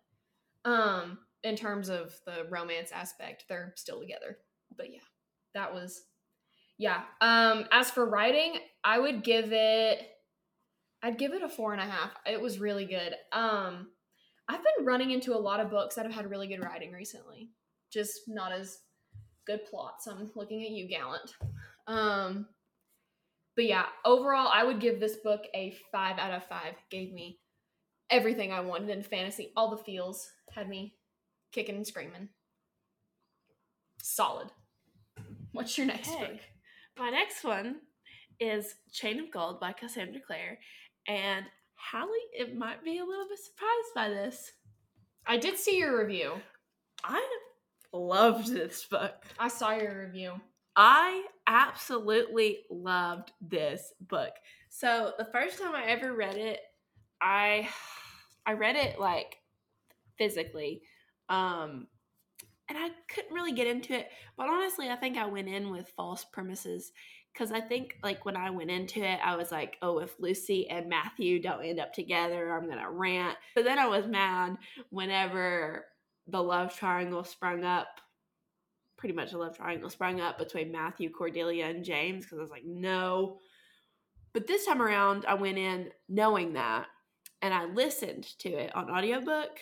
Um, in terms of the romance aspect, they're still together. But yeah, that was yeah. Um, as for writing, I would give it I'd give it a four and a half. It was really good. Um, I've been running into a lot of books that have had really good writing recently. Just not as good plots. I'm looking at you, Gallant. Um, but yeah, overall, I would give this book a five out of five. Gave me everything I wanted in fantasy. All the feels had me kicking and screaming. Solid. What's your next Okay. book? My next one is Chain of Gold by Cassandra Clare. And Hallie, it might be a little bit surprised by this. I did see your review. I loved this book. I saw your review. I absolutely loved this book. So the first time I ever read it, I I read it like physically. Um and I couldn't really get into it, but honestly, I think I went in with false premises cuz I think like when I went into it, I was like, "Oh, if Lucy and Matthew don't end up together, I'm going to rant." But then I was mad whenever the love triangle sprung up pretty much a love triangle sprung up between Matthew, Cordelia, and James because I was like, no. But this time around, I went in knowing that and I listened to it on audiobook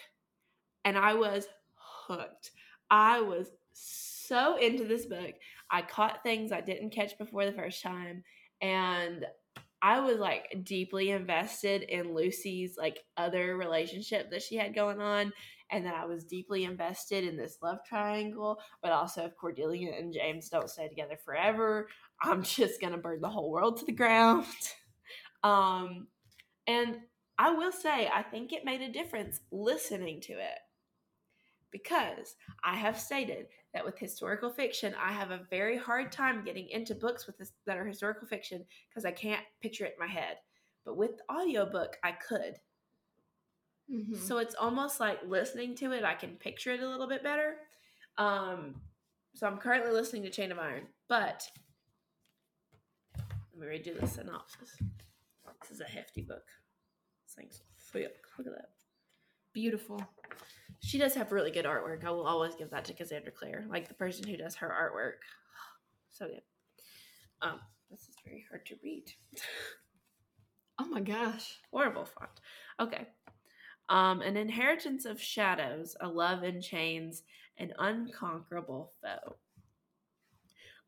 and I was hooked. I was so into this book. I caught things I didn't catch before the first time and I was like deeply invested in Lucy's like other relationship that she had going on and then I was deeply invested in this love triangle, but also if Cordelia and James don't stay together forever, I'm just gonna burn the whole world to the ground. um, and I will say, I think it made a difference listening to it because I have stated that with historical fiction, I have a very hard time getting into books with this, that are historical fiction because I can't picture it in my head. But with the audiobook, I could. Mm-hmm. So it's almost like listening to it, I can picture it a little bit better. Um, so I'm currently listening to Chain of Iron, but let me redo the synopsis. This is a hefty book. Thanks. Look at that. Beautiful. She does have really good artwork. I will always give that to Cassandra Clare, like the person who does her artwork. So good. Um, this is very hard to read. oh my gosh. Horrible font. Okay. Um, an inheritance of shadows, a love in chains, an unconquerable foe.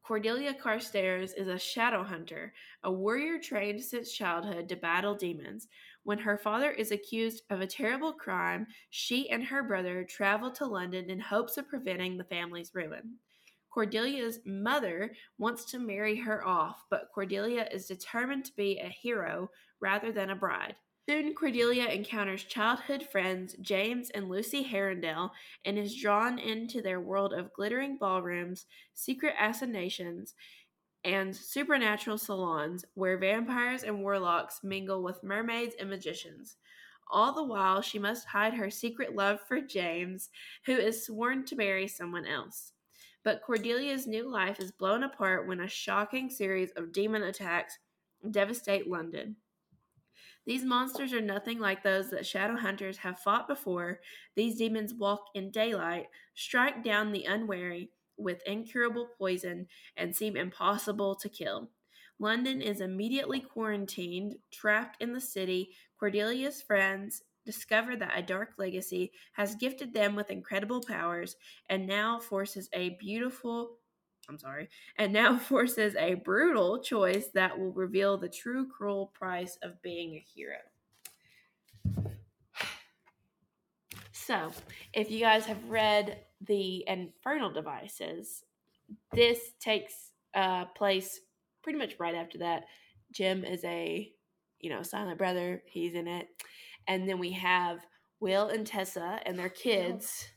Cordelia Carstairs is a shadow hunter, a warrior trained since childhood to battle demons. When her father is accused of a terrible crime, she and her brother travel to London in hopes of preventing the family's ruin. Cordelia's mother wants to marry her off, but Cordelia is determined to be a hero rather than a bride. Soon Cordelia encounters childhood friends James and Lucy Herondale and is drawn into their world of glittering ballrooms, secret assassinations, and supernatural salons where vampires and warlocks mingle with mermaids and magicians. All the while, she must hide her secret love for James, who is sworn to marry someone else. But Cordelia's new life is blown apart when a shocking series of demon attacks devastate London. These monsters are nothing like those that shadow hunters have fought before. These demons walk in daylight, strike down the unwary with incurable poison, and seem impossible to kill. London is immediately quarantined, trapped in the city. Cordelia's friends discover that a dark legacy has gifted them with incredible powers and now forces a beautiful I'm sorry, and now forces a brutal choice that will reveal the true cruel price of being a hero. So, if you guys have read the Infernal Devices, this takes uh, place pretty much right after that. Jem is a, you know, silent brother. He's in it. And then we have Will and Tessa and their kids.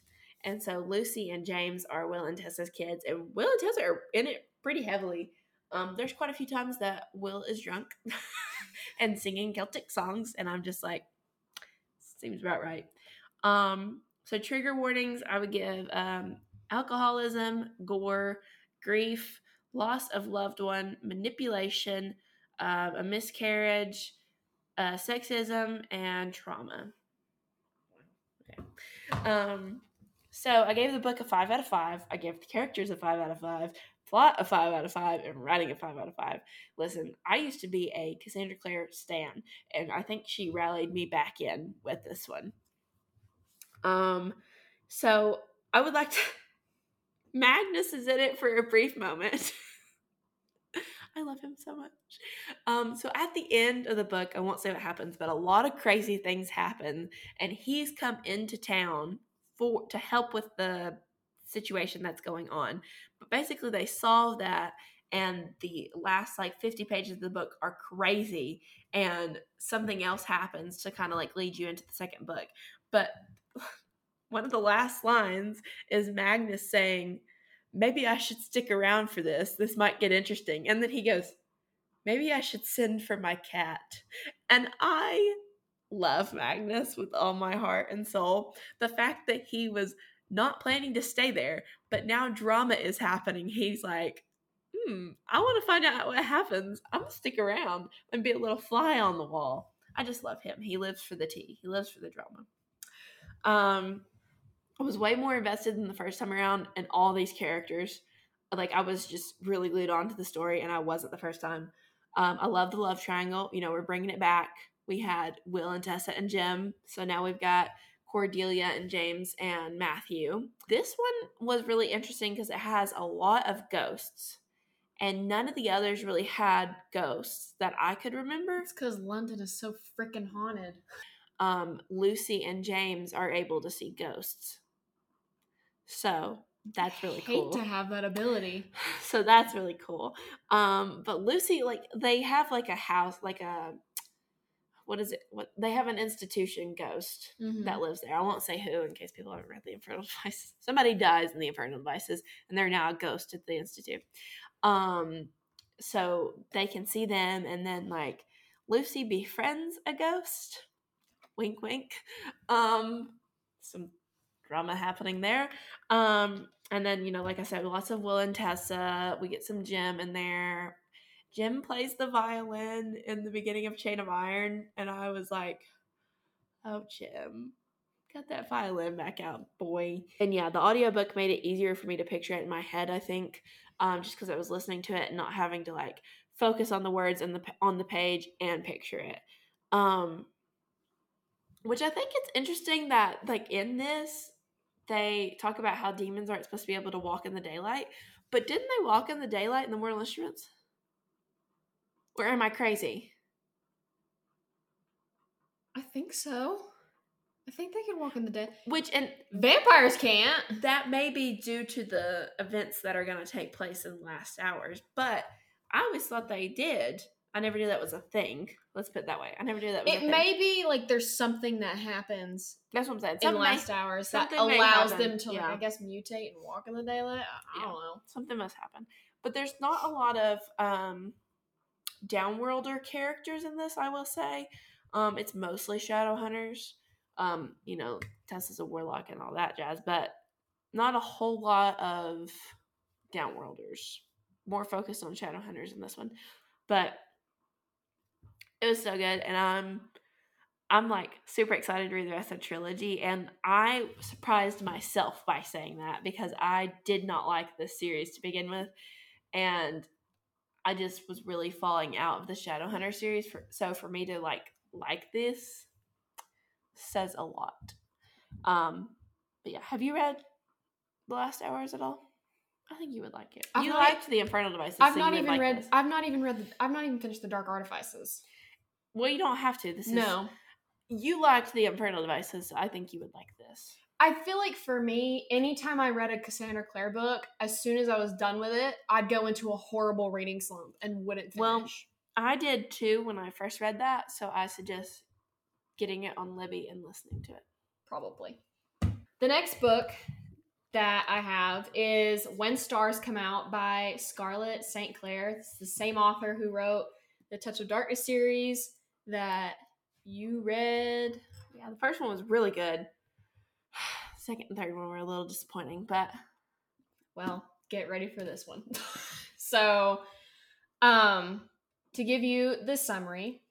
And so Lucy and James are Will and Tessa's kids, and Will and Tessa are in it pretty heavily. Um, there's quite a few times that Will is drunk and singing Celtic songs, and I'm just like, seems about right. Um, so trigger warnings I would give um, alcoholism, gore, grief, loss of loved one, manipulation, uh, a miscarriage, uh, sexism, and trauma. Okay. Um, so I gave the book a five out of five. I gave the characters a five out of five, plot a five out of five, and writing a five out of five. Listen, I used to be a Cassandra Clare stan, and I think she rallied me back in with this one. Um, so I would like to. Magnus is in it for a brief moment. I love him so much. Um, so at the end of the book, I won't say what happens, but a lot of crazy things happen, and he's come into town for to help with the situation that's going on. But basically, they solve that, and the last like 50 pages of the book are crazy and something else happens to kind of like lead you into the second book. But one of the last lines is magnus saying maybe i should stick around for this. This might get interesting. And then he goes maybe i should send for my cat. And i love magnus with all my heart and soul the fact that he was not planning to stay there but now drama is happening he's like hmm, I want to find out what happens. I'm gonna stick around and be a little fly on the wall. I just love him. He lives for the tea. He lives for the drama. Um, I was way more invested than the first time around in all these characters. Like I was just really glued onto the story, and I wasn't the first time. Um, I love the love triangle. You know, we're bringing it back. We had Will and Tessa and Jem. so now we've got Cordelia and James and Matthew. This one was really interesting because it has a lot of ghosts and none of the others really had ghosts that I could remember. It's because London is so freaking haunted. Um, Lucy and James are able to see ghosts, so that's really hate cool. to have that ability. So that's really cool. Um, but Lucy, like, they have like a house, like a what is it? What they have an institution ghost Mhm. that lives there. I won't say who in case people haven't read the Infernal Devices. Somebody dies in the Infernal Devices, and they're now a ghost at the institute. Um, so they can see them, and then like Lucy befriends a ghost. Wink, wink. Um, some drama happening there. Um, and then you know, like I said, lots of Will and Tessa. We get some Jem in there. Jem plays the violin in the beginning of Chain of Iron, and I was like, "Oh, Jem, got that violin back out, boy." And yeah, the audiobook made it easier for me to picture it in my head. I think, um, just because I was listening to it and not having to like focus on the words and the on the page and picture it. Um, which I think it's interesting that like in this they talk about how demons aren't supposed to be able to walk in the daylight, but didn't they walk in the daylight in the Mortal Instruments? Or am I crazy? I think so. I think they can walk in the dead. Which and Vampires can't. that may be due to the events that are going to take place in the last hours, but I always thought they did. I never knew that was a thing. Let's put it that way. I never knew that was a It may be like there's something that happens That's what I'm saying. in Something, may- last hours that allows them to, like. I guess, mutate and walk in the daylight. I, I Yeah. don't know. something must happen. But there's not a lot of um downworlder characters in this, I will say. Um it's mostly shadow hunters. Um, you know, Tessa's a warlock and all that jazz, but not a whole lot of downworlders. More focused on shadow hunters in this one. But it was so good and I'm I'm like super excited to read the rest of the trilogy and I surprised myself by saying that because I did not like this series to begin with and I just was really falling out of the Shadowhunter series for so for me to like like this says a lot. Um but yeah, have you read The Last Hours at all? I think you would like it. I've you liked the Infernal Devices. I've so not even like read. this. I've not even read. The, I've not even finished the Dark Artifices. Well, you don't have to. This is No, you liked the Infernal Devices. I think you would like this. I feel like for me, anytime I read a Cassandra Clare book, as soon as I was done with it, I'd go into a horrible reading slump and wouldn't finish. Well, I did too when I first read that, so I suggest getting it on Libby and listening to it. probably. The next book that I have is When Stars Come Out by Scarlett St. Clair. It's the same author who wrote the Touch of Darkness series that you read. Yeah, the first one was really good. Second and third one were a little disappointing, but Well, get ready for this one. so, um, to give you the summary,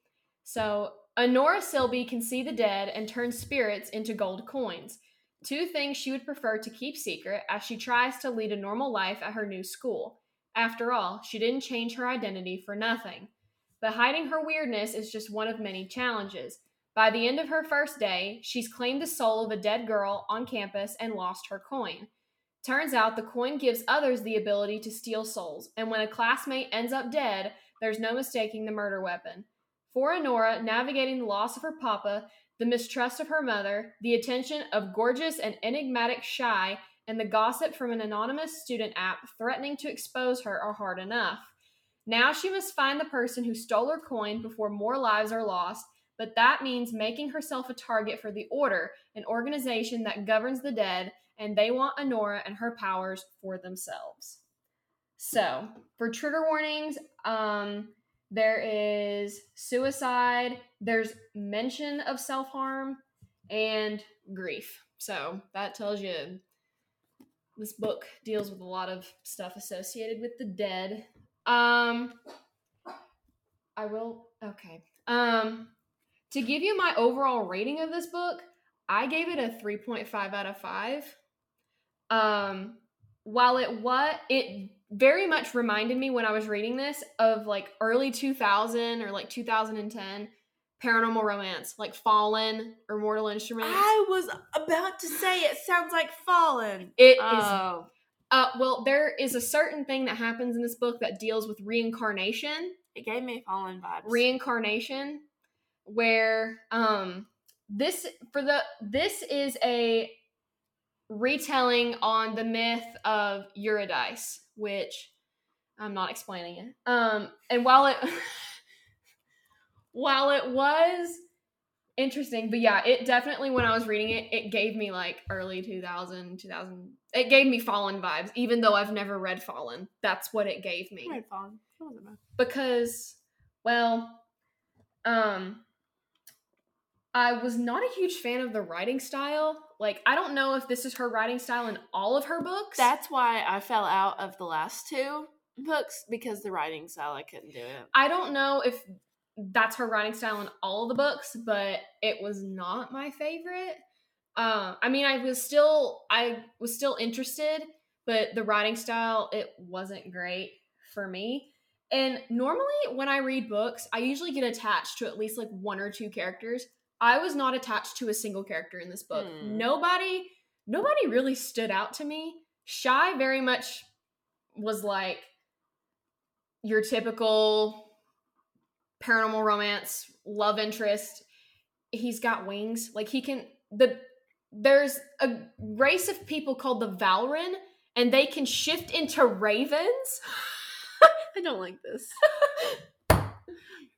so Honora Silby can see the dead and turn spirits into gold coins. Two things she would prefer to keep secret as she tries to lead a normal life at her new school. After all, she didn't change her identity for nothing. But hiding her weirdness is just one of many challenges. By the end of her first day, she's claimed the soul of a dead girl on campus and lost her coin. Turns out the coin gives others the ability to steal souls, and when a classmate ends up dead, there's no mistaking the murder weapon. For Honora, navigating the loss of her papa, the mistrust of her mother, the attention of gorgeous and enigmatic Shy, and the gossip from an anonymous student app threatening to expose her are hard enough. Now she must find the person who stole her coin before more lives are lost, but that means making herself a target for the Order, an organization that governs the dead, and they want Honora and her powers for themselves. So, for trigger warnings, um, there is suicide, there's mention of self harm, and grief. So, that tells you this book deals with a lot of stuff associated with the dead. Um, I will, okay. Um, to give you my overall rating of this book, I gave it a 3.5 out of 5. Um, while it what it very much reminded me when I was reading this of like early 2000 or like 2010 paranormal romance, like Fallen or Mortal Instruments. I was about to say it sounds like Fallen. It is. Oh. Uh, well, there is a certain thing that happens in this book that deals with reincarnation. It gave me Fallen vibes. Reincarnation, where um this for the this is a retelling on the myth of Eurydice, which I'm not explaining it. Um, and while it while it was interesting, but yeah, it definitely when I was reading it, it gave me like early 2000, 2000. It gave me Fallen vibes, even though I've never read Fallen. That's what it gave me I read Fallen. It wasn't bad. because well um i was not a huge fan of the writing style. Like i don't know if this is her writing style in all of her books. That's why I fell out of the last two books because the writing style I couldn't do it. i don't know if that's her writing style in all of the books but it was not my favorite. Um i mean i was still i was still interested but the writing style it wasn't great for me. And normally when i read books i usually get attached to at least like one or two characters i was not attached to a single character in this book. Hmm. nobody nobody really stood out to me. Shy very much was like your typical paranormal romance love interest. He's got wings. Like he can the there's a race of people called the valren and they can shift into ravens. I don't like this.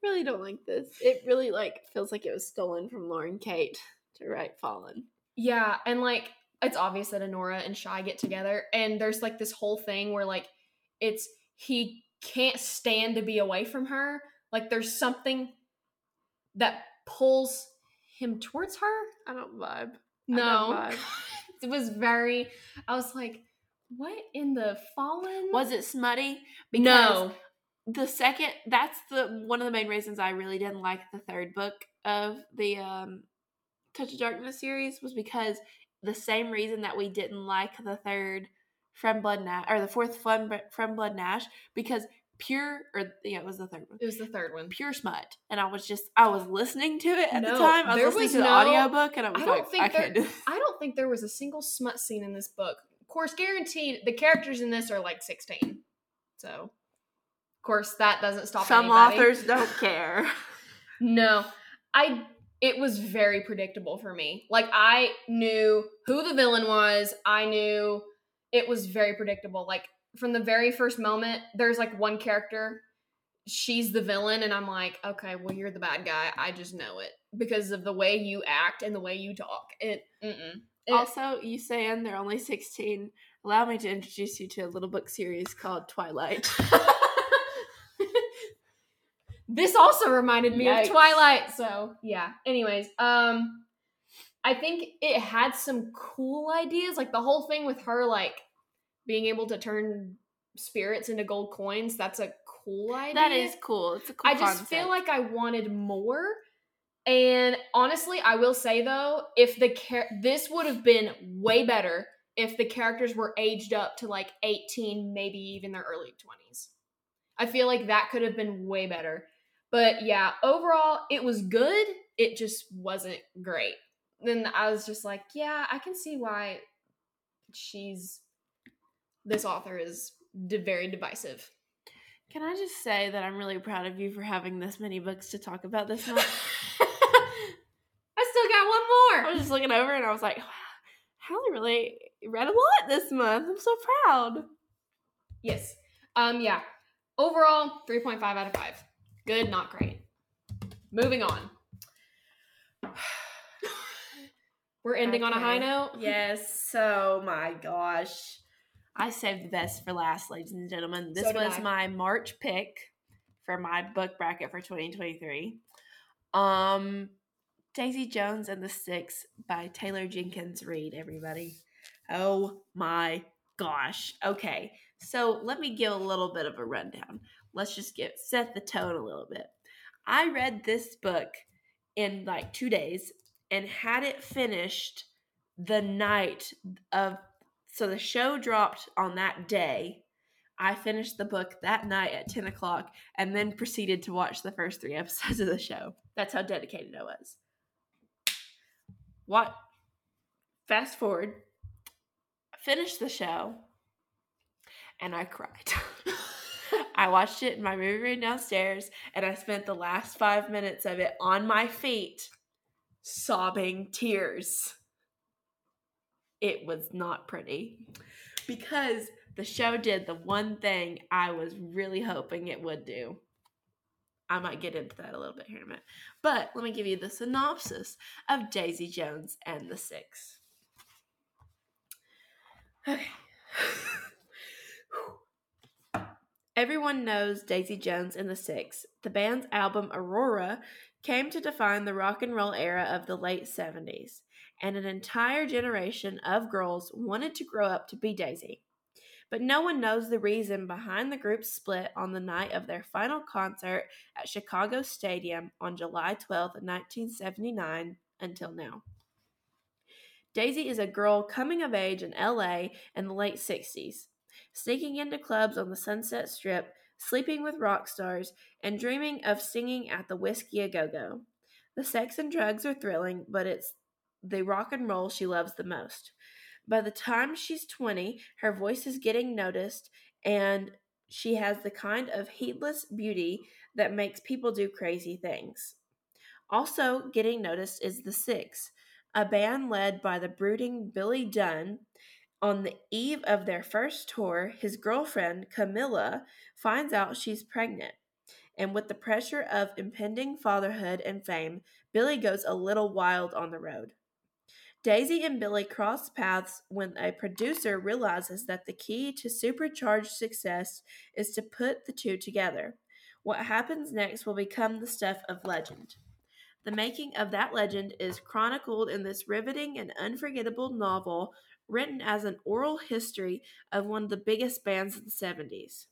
really don't like this. It really like feels like it was stolen from Lauren Kate to write Fallen. Yeah, and like it's obvious that Honora and Shy get together, and there's like this whole thing where like it's he can't stand to be away from her. Like there's something that pulls him towards her. I don't vibe. I don't No, vibe. it was very. I was like, what in the fallen? Was it smutty? no. The second that's the one of the main reasons I really didn't like the third book of the um Touch of Darkness series was because the same reason that we didn't like the third From Blood and Ash or the fourth From From Blood and Ash because pure or yeah it was the third one It was the third one. pure smut and I was just I was listening to it at No, the time I was there listening was to the no- audiobook and I was I don't like think I there- do. I don't think there was a single smut scene in this book. Of course, guaranteed the characters in this are like 16. So, course, that doesn't stop some anybody. authors don't care No. I it was very predictable for me. Like I knew who the villain was. I knew it was very predictable. Like from the very first moment, there's like one character, she's the villain and I'm like, "Okay, well you're the bad guy. I just know it because of the way you act and the way you talk." It. It- also you saying they're only 16 allow me to introduce you to a little book series called Twilight this also reminded me Yikes. of Twilight. So yeah. Anyways, um, I think it had some cool ideas, like the whole thing with her, like being able to turn spirits into gold coins. That's a cool idea. That is cool. It's a cool. Concept. I just feel like I wanted more. And honestly, I will say though, if the char- this would have been way better if the characters were aged up to like 18, maybe even their early 20s. I feel like that could have been way better. But yeah, overall, it was good. It just wasn't great. Then I was just like, yeah, I can see why she's this author is very divisive. Can I just say that I'm really proud of you for having this many books to talk about this month? I still got one more. I was just looking over and I was like, wow, Hallie really read a lot this month. I'm so proud. Yes. Um, yeah. Overall, 3.5 out of 5. Good, not great. Moving on. We're ending on a high note. Yes. So my gosh. I saved the best for last, ladies and gentlemen. This So was I. my March pick for my book bracket for 2023. Um Daisy Jones and the Six by Taylor Jenkins Reid, everybody. Oh my gosh. Okay. So let me give a little bit of a rundown. Let's just get set the tone a little bit. I read this book in like two days and had it finished the night of so the show dropped on that day. I finished the book that night at 10 o'clock and then proceeded to watch the first three episodes of the show. That's how dedicated i was. What? Fast forward. Finished the show and i cried i watched it in my movie room downstairs and i spent the last five minutes of it on my feet sobbing tears. It was not pretty because the show did the one thing I was really hoping it would do. I might get into that a little bit here in a minute. But let me give you the synopsis of Daisy Jones and the Six. Okay. Everyone knows Daisy Jones and the Six. The band's album Aurora came to define the rock and roll era of the late 70s, and an entire generation of girls wanted to grow up to be Daisy. But no one knows the reason behind the group's split on the night of their final concert at Chicago Stadium on July 12, 1979, until now. Daisy is a girl coming of age in LA in the late 60s, sneaking into clubs on the Sunset Strip, sleeping with rock stars, and dreaming of singing at the Whisky A Go Go. The sex and drugs are thrilling, but it's the rock and roll she loves the most. By the time she's 20, her voice is getting noticed, and she has the kind of heedless beauty that makes people do crazy things. Also, getting noticed is The Six, a band led by the brooding Billy Dunn. On the eve of their first tour, his girlfriend, Camilla, finds out she's pregnant. And with the pressure of impending fatherhood and fame, Billy goes a little wild on the road. Daisy and Billy cross paths when a producer realizes that the key to supercharged success is to put the two together. What happens next will become the stuff of legend. The making of that legend is chronicled in this riveting and unforgettable novel written as an oral history of one of the biggest bands of the 70s.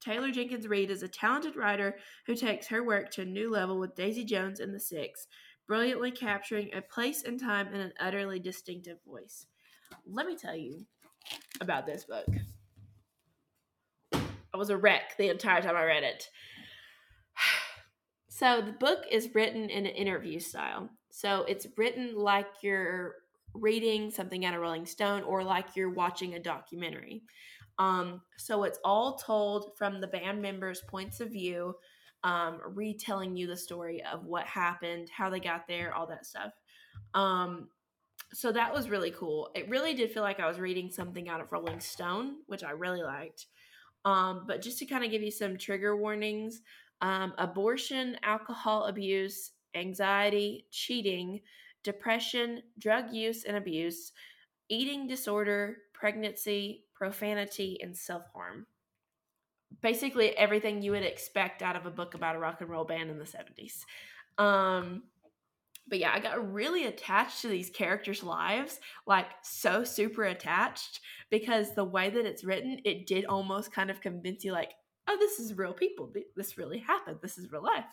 Taylor Jenkins Reid is a talented writer who takes her work to a new level with Daisy Jones and the Six, brilliantly capturing a place and time in an utterly distinctive voice. Let me tell you about this book. I was a wreck the entire time I read it. So, the book is written in an interview style. So, it's written like you're reading something out of Rolling Stone or like you're watching a documentary. Um, so, it's all told from the band members' points of view um, retelling you the story of what happened, how they got there, all that stuff. Um, so that was really cool. It really did feel like I was reading something out of Rolling Stone, which I really liked. Um, but just to kind of give you some trigger warnings um, abortion, alcohol abuse, anxiety, cheating, depression, drug use and abuse, eating disorder, pregnancy, profanity, and self harm basically everything you would expect out of a book about a rock and roll band in the 70s. Um, but yeah, I got really attached to these characters' lives, like so super attached because the way that it's written, it did almost kind of convince you, like, oh, this is real people. This really happened. This is real life.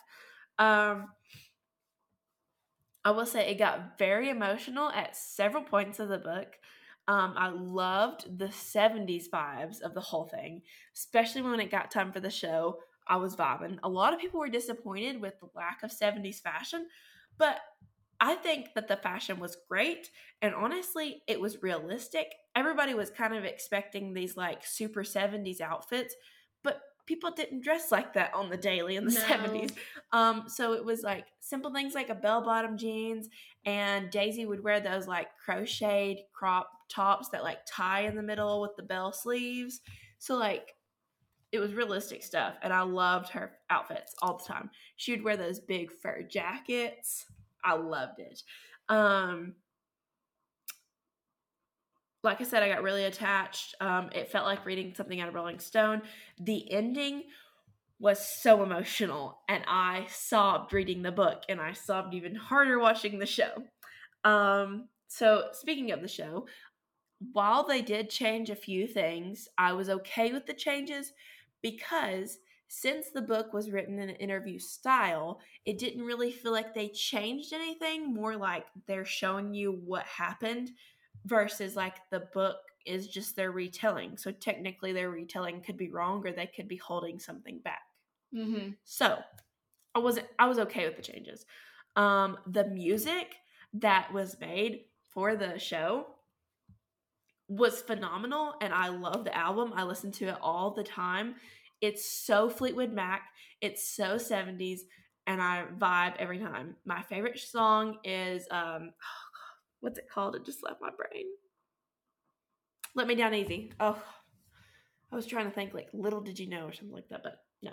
Um, I will say it got very emotional at several points of the book. Um, I loved the 70s vibes of the whole thing, especially when it got time for the show. I was vibing. A lot of people were disappointed with the lack of 70s fashion, but I think that the fashion was great. And honestly, it was realistic. Everybody was kind of expecting these like super 70s outfits, but people didn't dress like that on the daily in the No. 70s. Um, so it was like simple things like a bell bottom jeans, and Daisy would wear those like crocheted crop tops that like tie in the middle with the bell sleeves. So like it was realistic stuff, and I loved her outfits all the time. She would wear those big fur jackets. I loved it. Um, like I said, I got really attached. Um, it felt like reading something out of Rolling Stone. The ending was so emotional, and I sobbed reading the book, and I sobbed even harder watching the show. Um, so, speaking of the show, while they did change a few things, I was okay with the changes because since the book was written in an interview style, it didn't really feel like they changed anything, more like they're showing you what happened versus like the book is just their retelling. So technically their retelling could be wrong or they could be holding something back. Mm-hmm. So I wasn't I was okay with the changes. Um the music that was made for the show was phenomenal and I love the album. I listen to it all the time. It's so Fleetwood Mac. It's so 70s and I vibe every time. My favorite song is um what's it called? It just left my brain. Let Me Down Easy. Oh, I was trying to think like Little Did You Know or something like that, but no.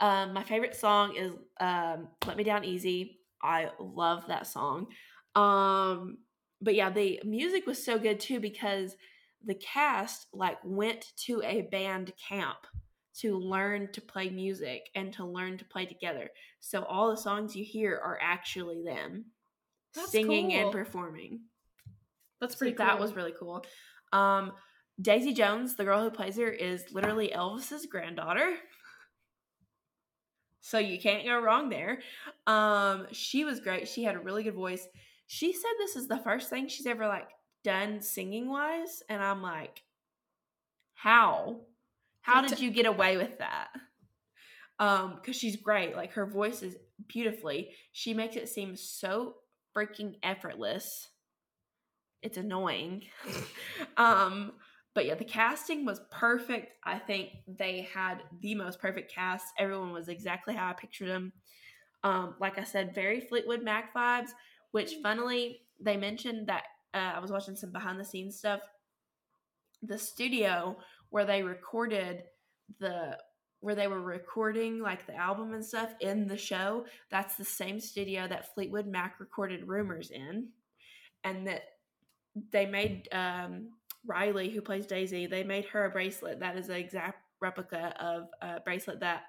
Um, my favorite song is um, Let Me Down Easy. I love that song. Um, but yeah, the music was so good too because the cast like went to a band camp to learn to play music and to learn to play together. So all the songs you hear are actually them That's singing and performing. That's So pretty. that was really cool. Um, Daisy Jones, the girl who plays her, is literally Elvis's granddaughter. So you can't go wrong there. Um, she was great. She had a really good voice. She said this is the first thing she's ever like done singing wise, and I'm like, how? How did you get away with that? Um, because she's great. Like her voice is beautifully. She makes it seem so freaking effortless. It's annoying. um, but yeah, the casting was perfect. I think they had the most perfect cast. Everyone was exactly how I pictured them. Um, like I said, very Fleetwood Mac vibes, which funnily they mentioned that uh, I was watching some behind the scenes stuff. The studio where they recorded the where they were recording like the album and stuff in the show, that's the same studio that Fleetwood Mac recorded Rumours in. And that they made um, Riley, who plays Daisy, they made her a bracelet that is an exact replica of a bracelet that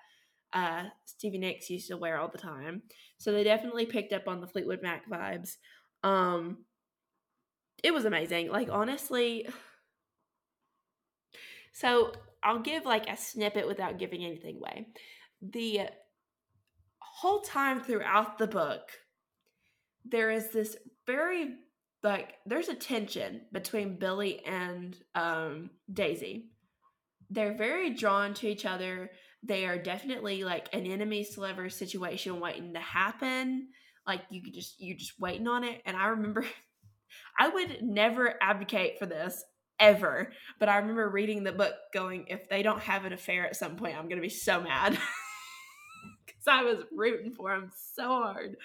uh, Stevie Nicks used to wear all the time. So they definitely picked up on the Fleetwood Mac vibes. Um, it was amazing. Like honestly, so I'll give like a snippet without giving anything away. The whole time throughout the book, there is this very like there's a tension between Billy and um, Daisy. They're very drawn to each other. They are definitely like an enemies to lovers situation waiting to happen. Like you could just you're just waiting on it. And I remember I would never advocate for this ever, but I remember reading the book going, if they don't have an affair at some point, I'm gonna be so mad. Cause I was rooting for them so hard.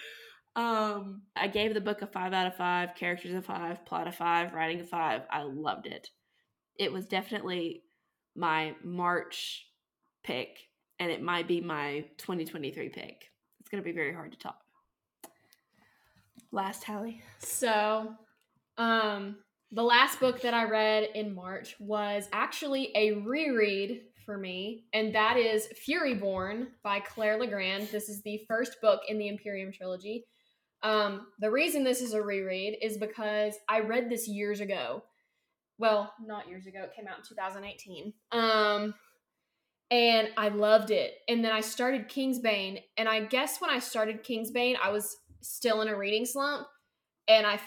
Um, I gave the book a five out of five, characters a five, plot a five, writing a five. I loved it. It was definitely my March pick, and it might be my 2023 pick. It's gonna be very hard to top. Last tally. So, um, the last book that I read in March was actually a reread for me, and that is Furyborn by Claire Legrand. This is the first book in the Empirium trilogy. Um, the reason this is a reread is because I read this years ago. Well, not years ago. It came out in 2018. Um, and I loved it. And then I started Kingsbane, and I guess when I started Kingsbane, I was still in a reading slump, and I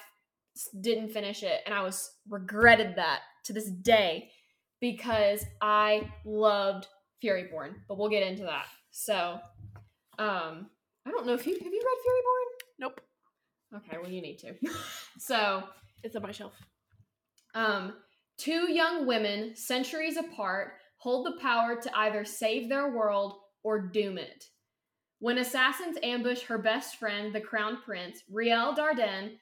didn't finish it, and I was regretted that to this day because I loved Furyborn. But we'll get into that. So, um, I don't know if you have you read Furyborn. Nope. Okay, well you need to. so, It's on my shelf. um, two young women, centuries apart, hold the power to either save their world or doom it. When assassins ambush her best friend, the crown prince, Rielle Dardenne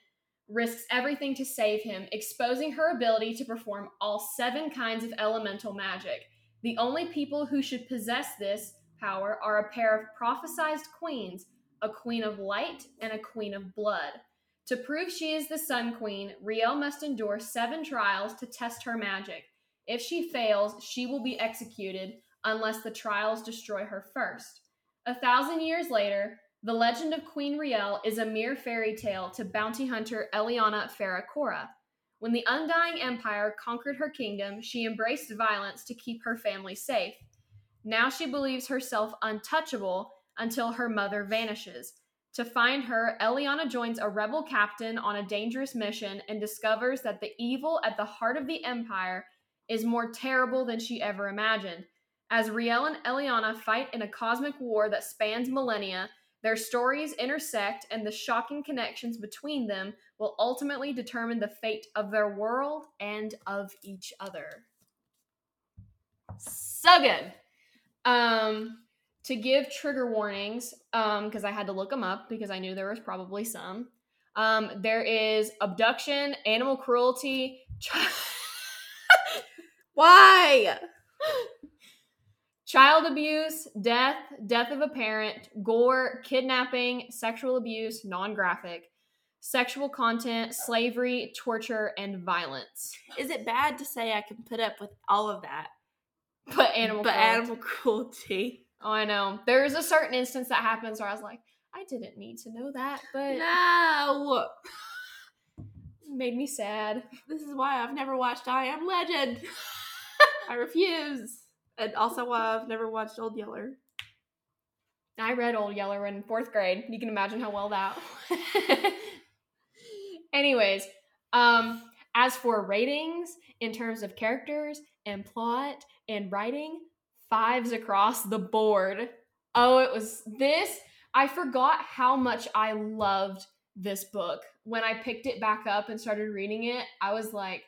risks everything to save him, exposing her ability to perform all seven kinds of elemental magic. The only people who should possess this power are a pair of prophesized queens, a queen of light and a queen of blood. To prove she is the Sun Queen, Rielle must endure seven trials to test her magic. If she fails, she will be executed unless the trials destroy her first. A thousand years later, the legend of Queen Rielle is a mere fairy tale to bounty hunter Eliana Ferracora. When the Undying Empire conquered her kingdom, she embraced violence to keep her family safe. Now she believes herself untouchable until her mother vanishes. To find her, Eliana joins a rebel captain on a dangerous mission and discovers that the evil at the heart of the Empire is more terrible than she ever imagined. As Rielle and Eliana fight in a cosmic war that spans millennia, their stories intersect, and the shocking connections between them will ultimately determine the fate of their world and of each other. So good. Um, to give trigger warnings, um, because I had to look them up because I knew there was probably some. Um, there is abduction, animal cruelty. Why? Child abuse, death, death of a parent, gore, kidnapping, sexual abuse, non graphic, sexual content, slavery, torture, and violence. Is it bad to say I can put up with all of that? But animal but cruelty. animal cruelty. Oh, I know. There's a certain instance that happens where I was like, I didn't need to know that, but No. made me sad. This is why I've never watched I Am Legend. I refuse. And also why I've never watched Old Yeller. I read Old Yeller in fourth grade. You can imagine how well that. Anyways, um, as for ratings in terms of characters and plot and writing, fives across the board. Oh, it was this. I forgot how much I loved this book. When I picked it back up and started reading it, I was like,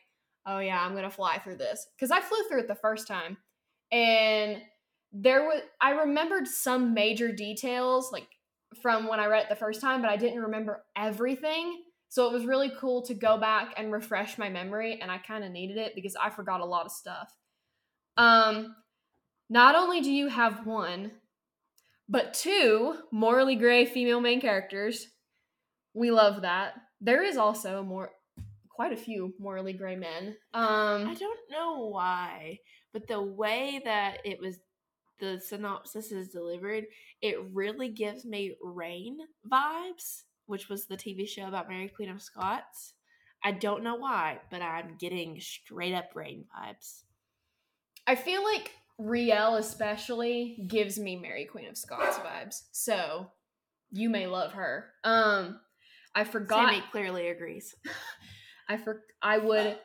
oh yeah, I'm gonna fly through this. Because I flew through it the first time. And there was I remembered some major details, like from when I read it the first time, but I didn't remember everything. So it was really cool to go back and refresh my memory, and I kind of needed it because I forgot a lot of stuff. Um, not only do you have one, but two morally gray female main characters. We love that. There is also more, quite a few morally gray men. Um, I don't know why, but the way that it was, the synopsis is delivered, it really gives me Reign vibes, which was the TV show about Mary Queen of Scots. I don't know why, but I'm getting straight up Reign vibes. I feel like Rielle especially gives me Mary Queen of Scots vibes. So you may love her. Um I forgot Sammy clearly agrees. I for I would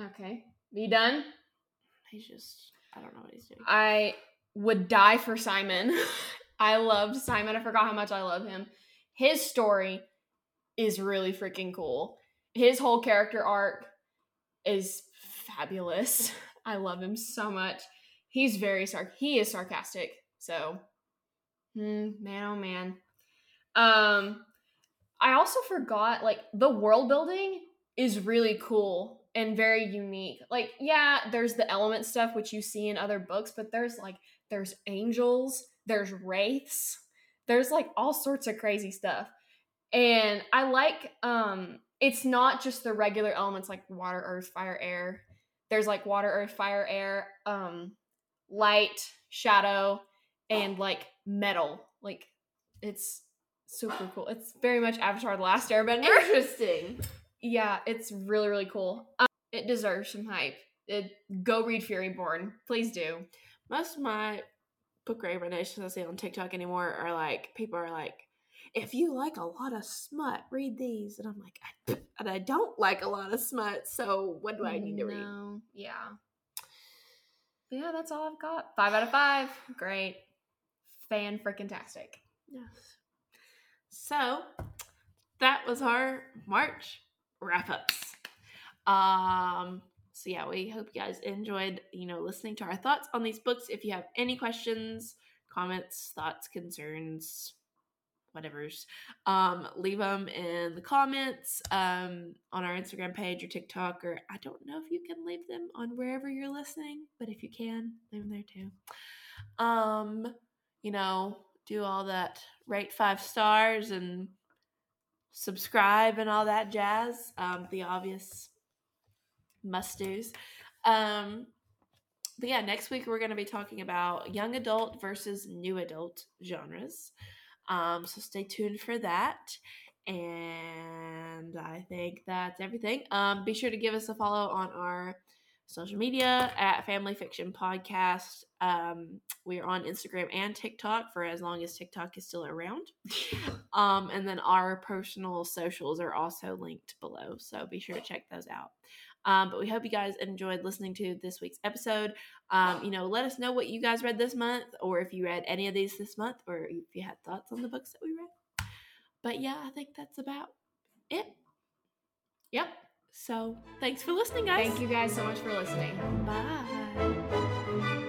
Okay. Be done? He's just, I don't know what he's doing. I would die for Simon. I loved Simon. I forgot how much I love him. His story is really freaking cool. His whole character arc is fabulous. I love him so much. He's very sarc. He is sarcastic. So, hmm, man, oh man. Um, I also forgot like the world building is really cool and very unique. Like, yeah, there's the element stuff which you see in other books, but there's like there's angels, there's wraiths, there's like all sorts of crazy stuff. And I like um it's not just the regular elements like water, earth, fire, air. There's like water, earth, fire, air, um light, shadow, and like metal. Like it's super cool. It's very much Avatar: The Last Airbender. Interesting. Yeah, it's really really cool. Um, it deserves some hype. It, go read Furyborn, please do. Most of my book recommendations I see on TikTok anymore are like people are like, if you like a lot of smut, read these, and I'm like, I, and I don't like a lot of smut, so what do I need to read? Yeah. But yeah, that's all I've got. Five out of five. Great. Fan freaking tastic. Yes. So that was our March wrap ups. Um, so yeah, we hope you guys enjoyed, you know, listening to our thoughts on these books. If you have any questions, comments, thoughts, concerns, whatever's, um, leave them in the comments um, on our Instagram page or TikTok, or I don't know if you can leave them on wherever you're listening, but if you can, leave them there too. Um, you know, do all that, rate five stars and subscribe and all that jazz. Um, the obvious must do's. Um, but yeah, next week we're going to be talking about young adult versus new adult genres. Um, so stay tuned for that. And I think that's everything. Um, be sure to give us a follow on our social media at Family Fiction Podcast. Um, we are on Instagram and TikTok for as long as TikTok is still around. um, and then our personal socials are also linked below. So be sure to check those out. Um, but we hope you guys enjoyed listening to this week's episode. Um, you know, let us know what you guys read this month, or if you read any of these this month, or if you had thoughts on the books that we read. But yeah, I think that's about it. Yep. So thanks for listening, guys. Thank you guys so much for listening. Bye.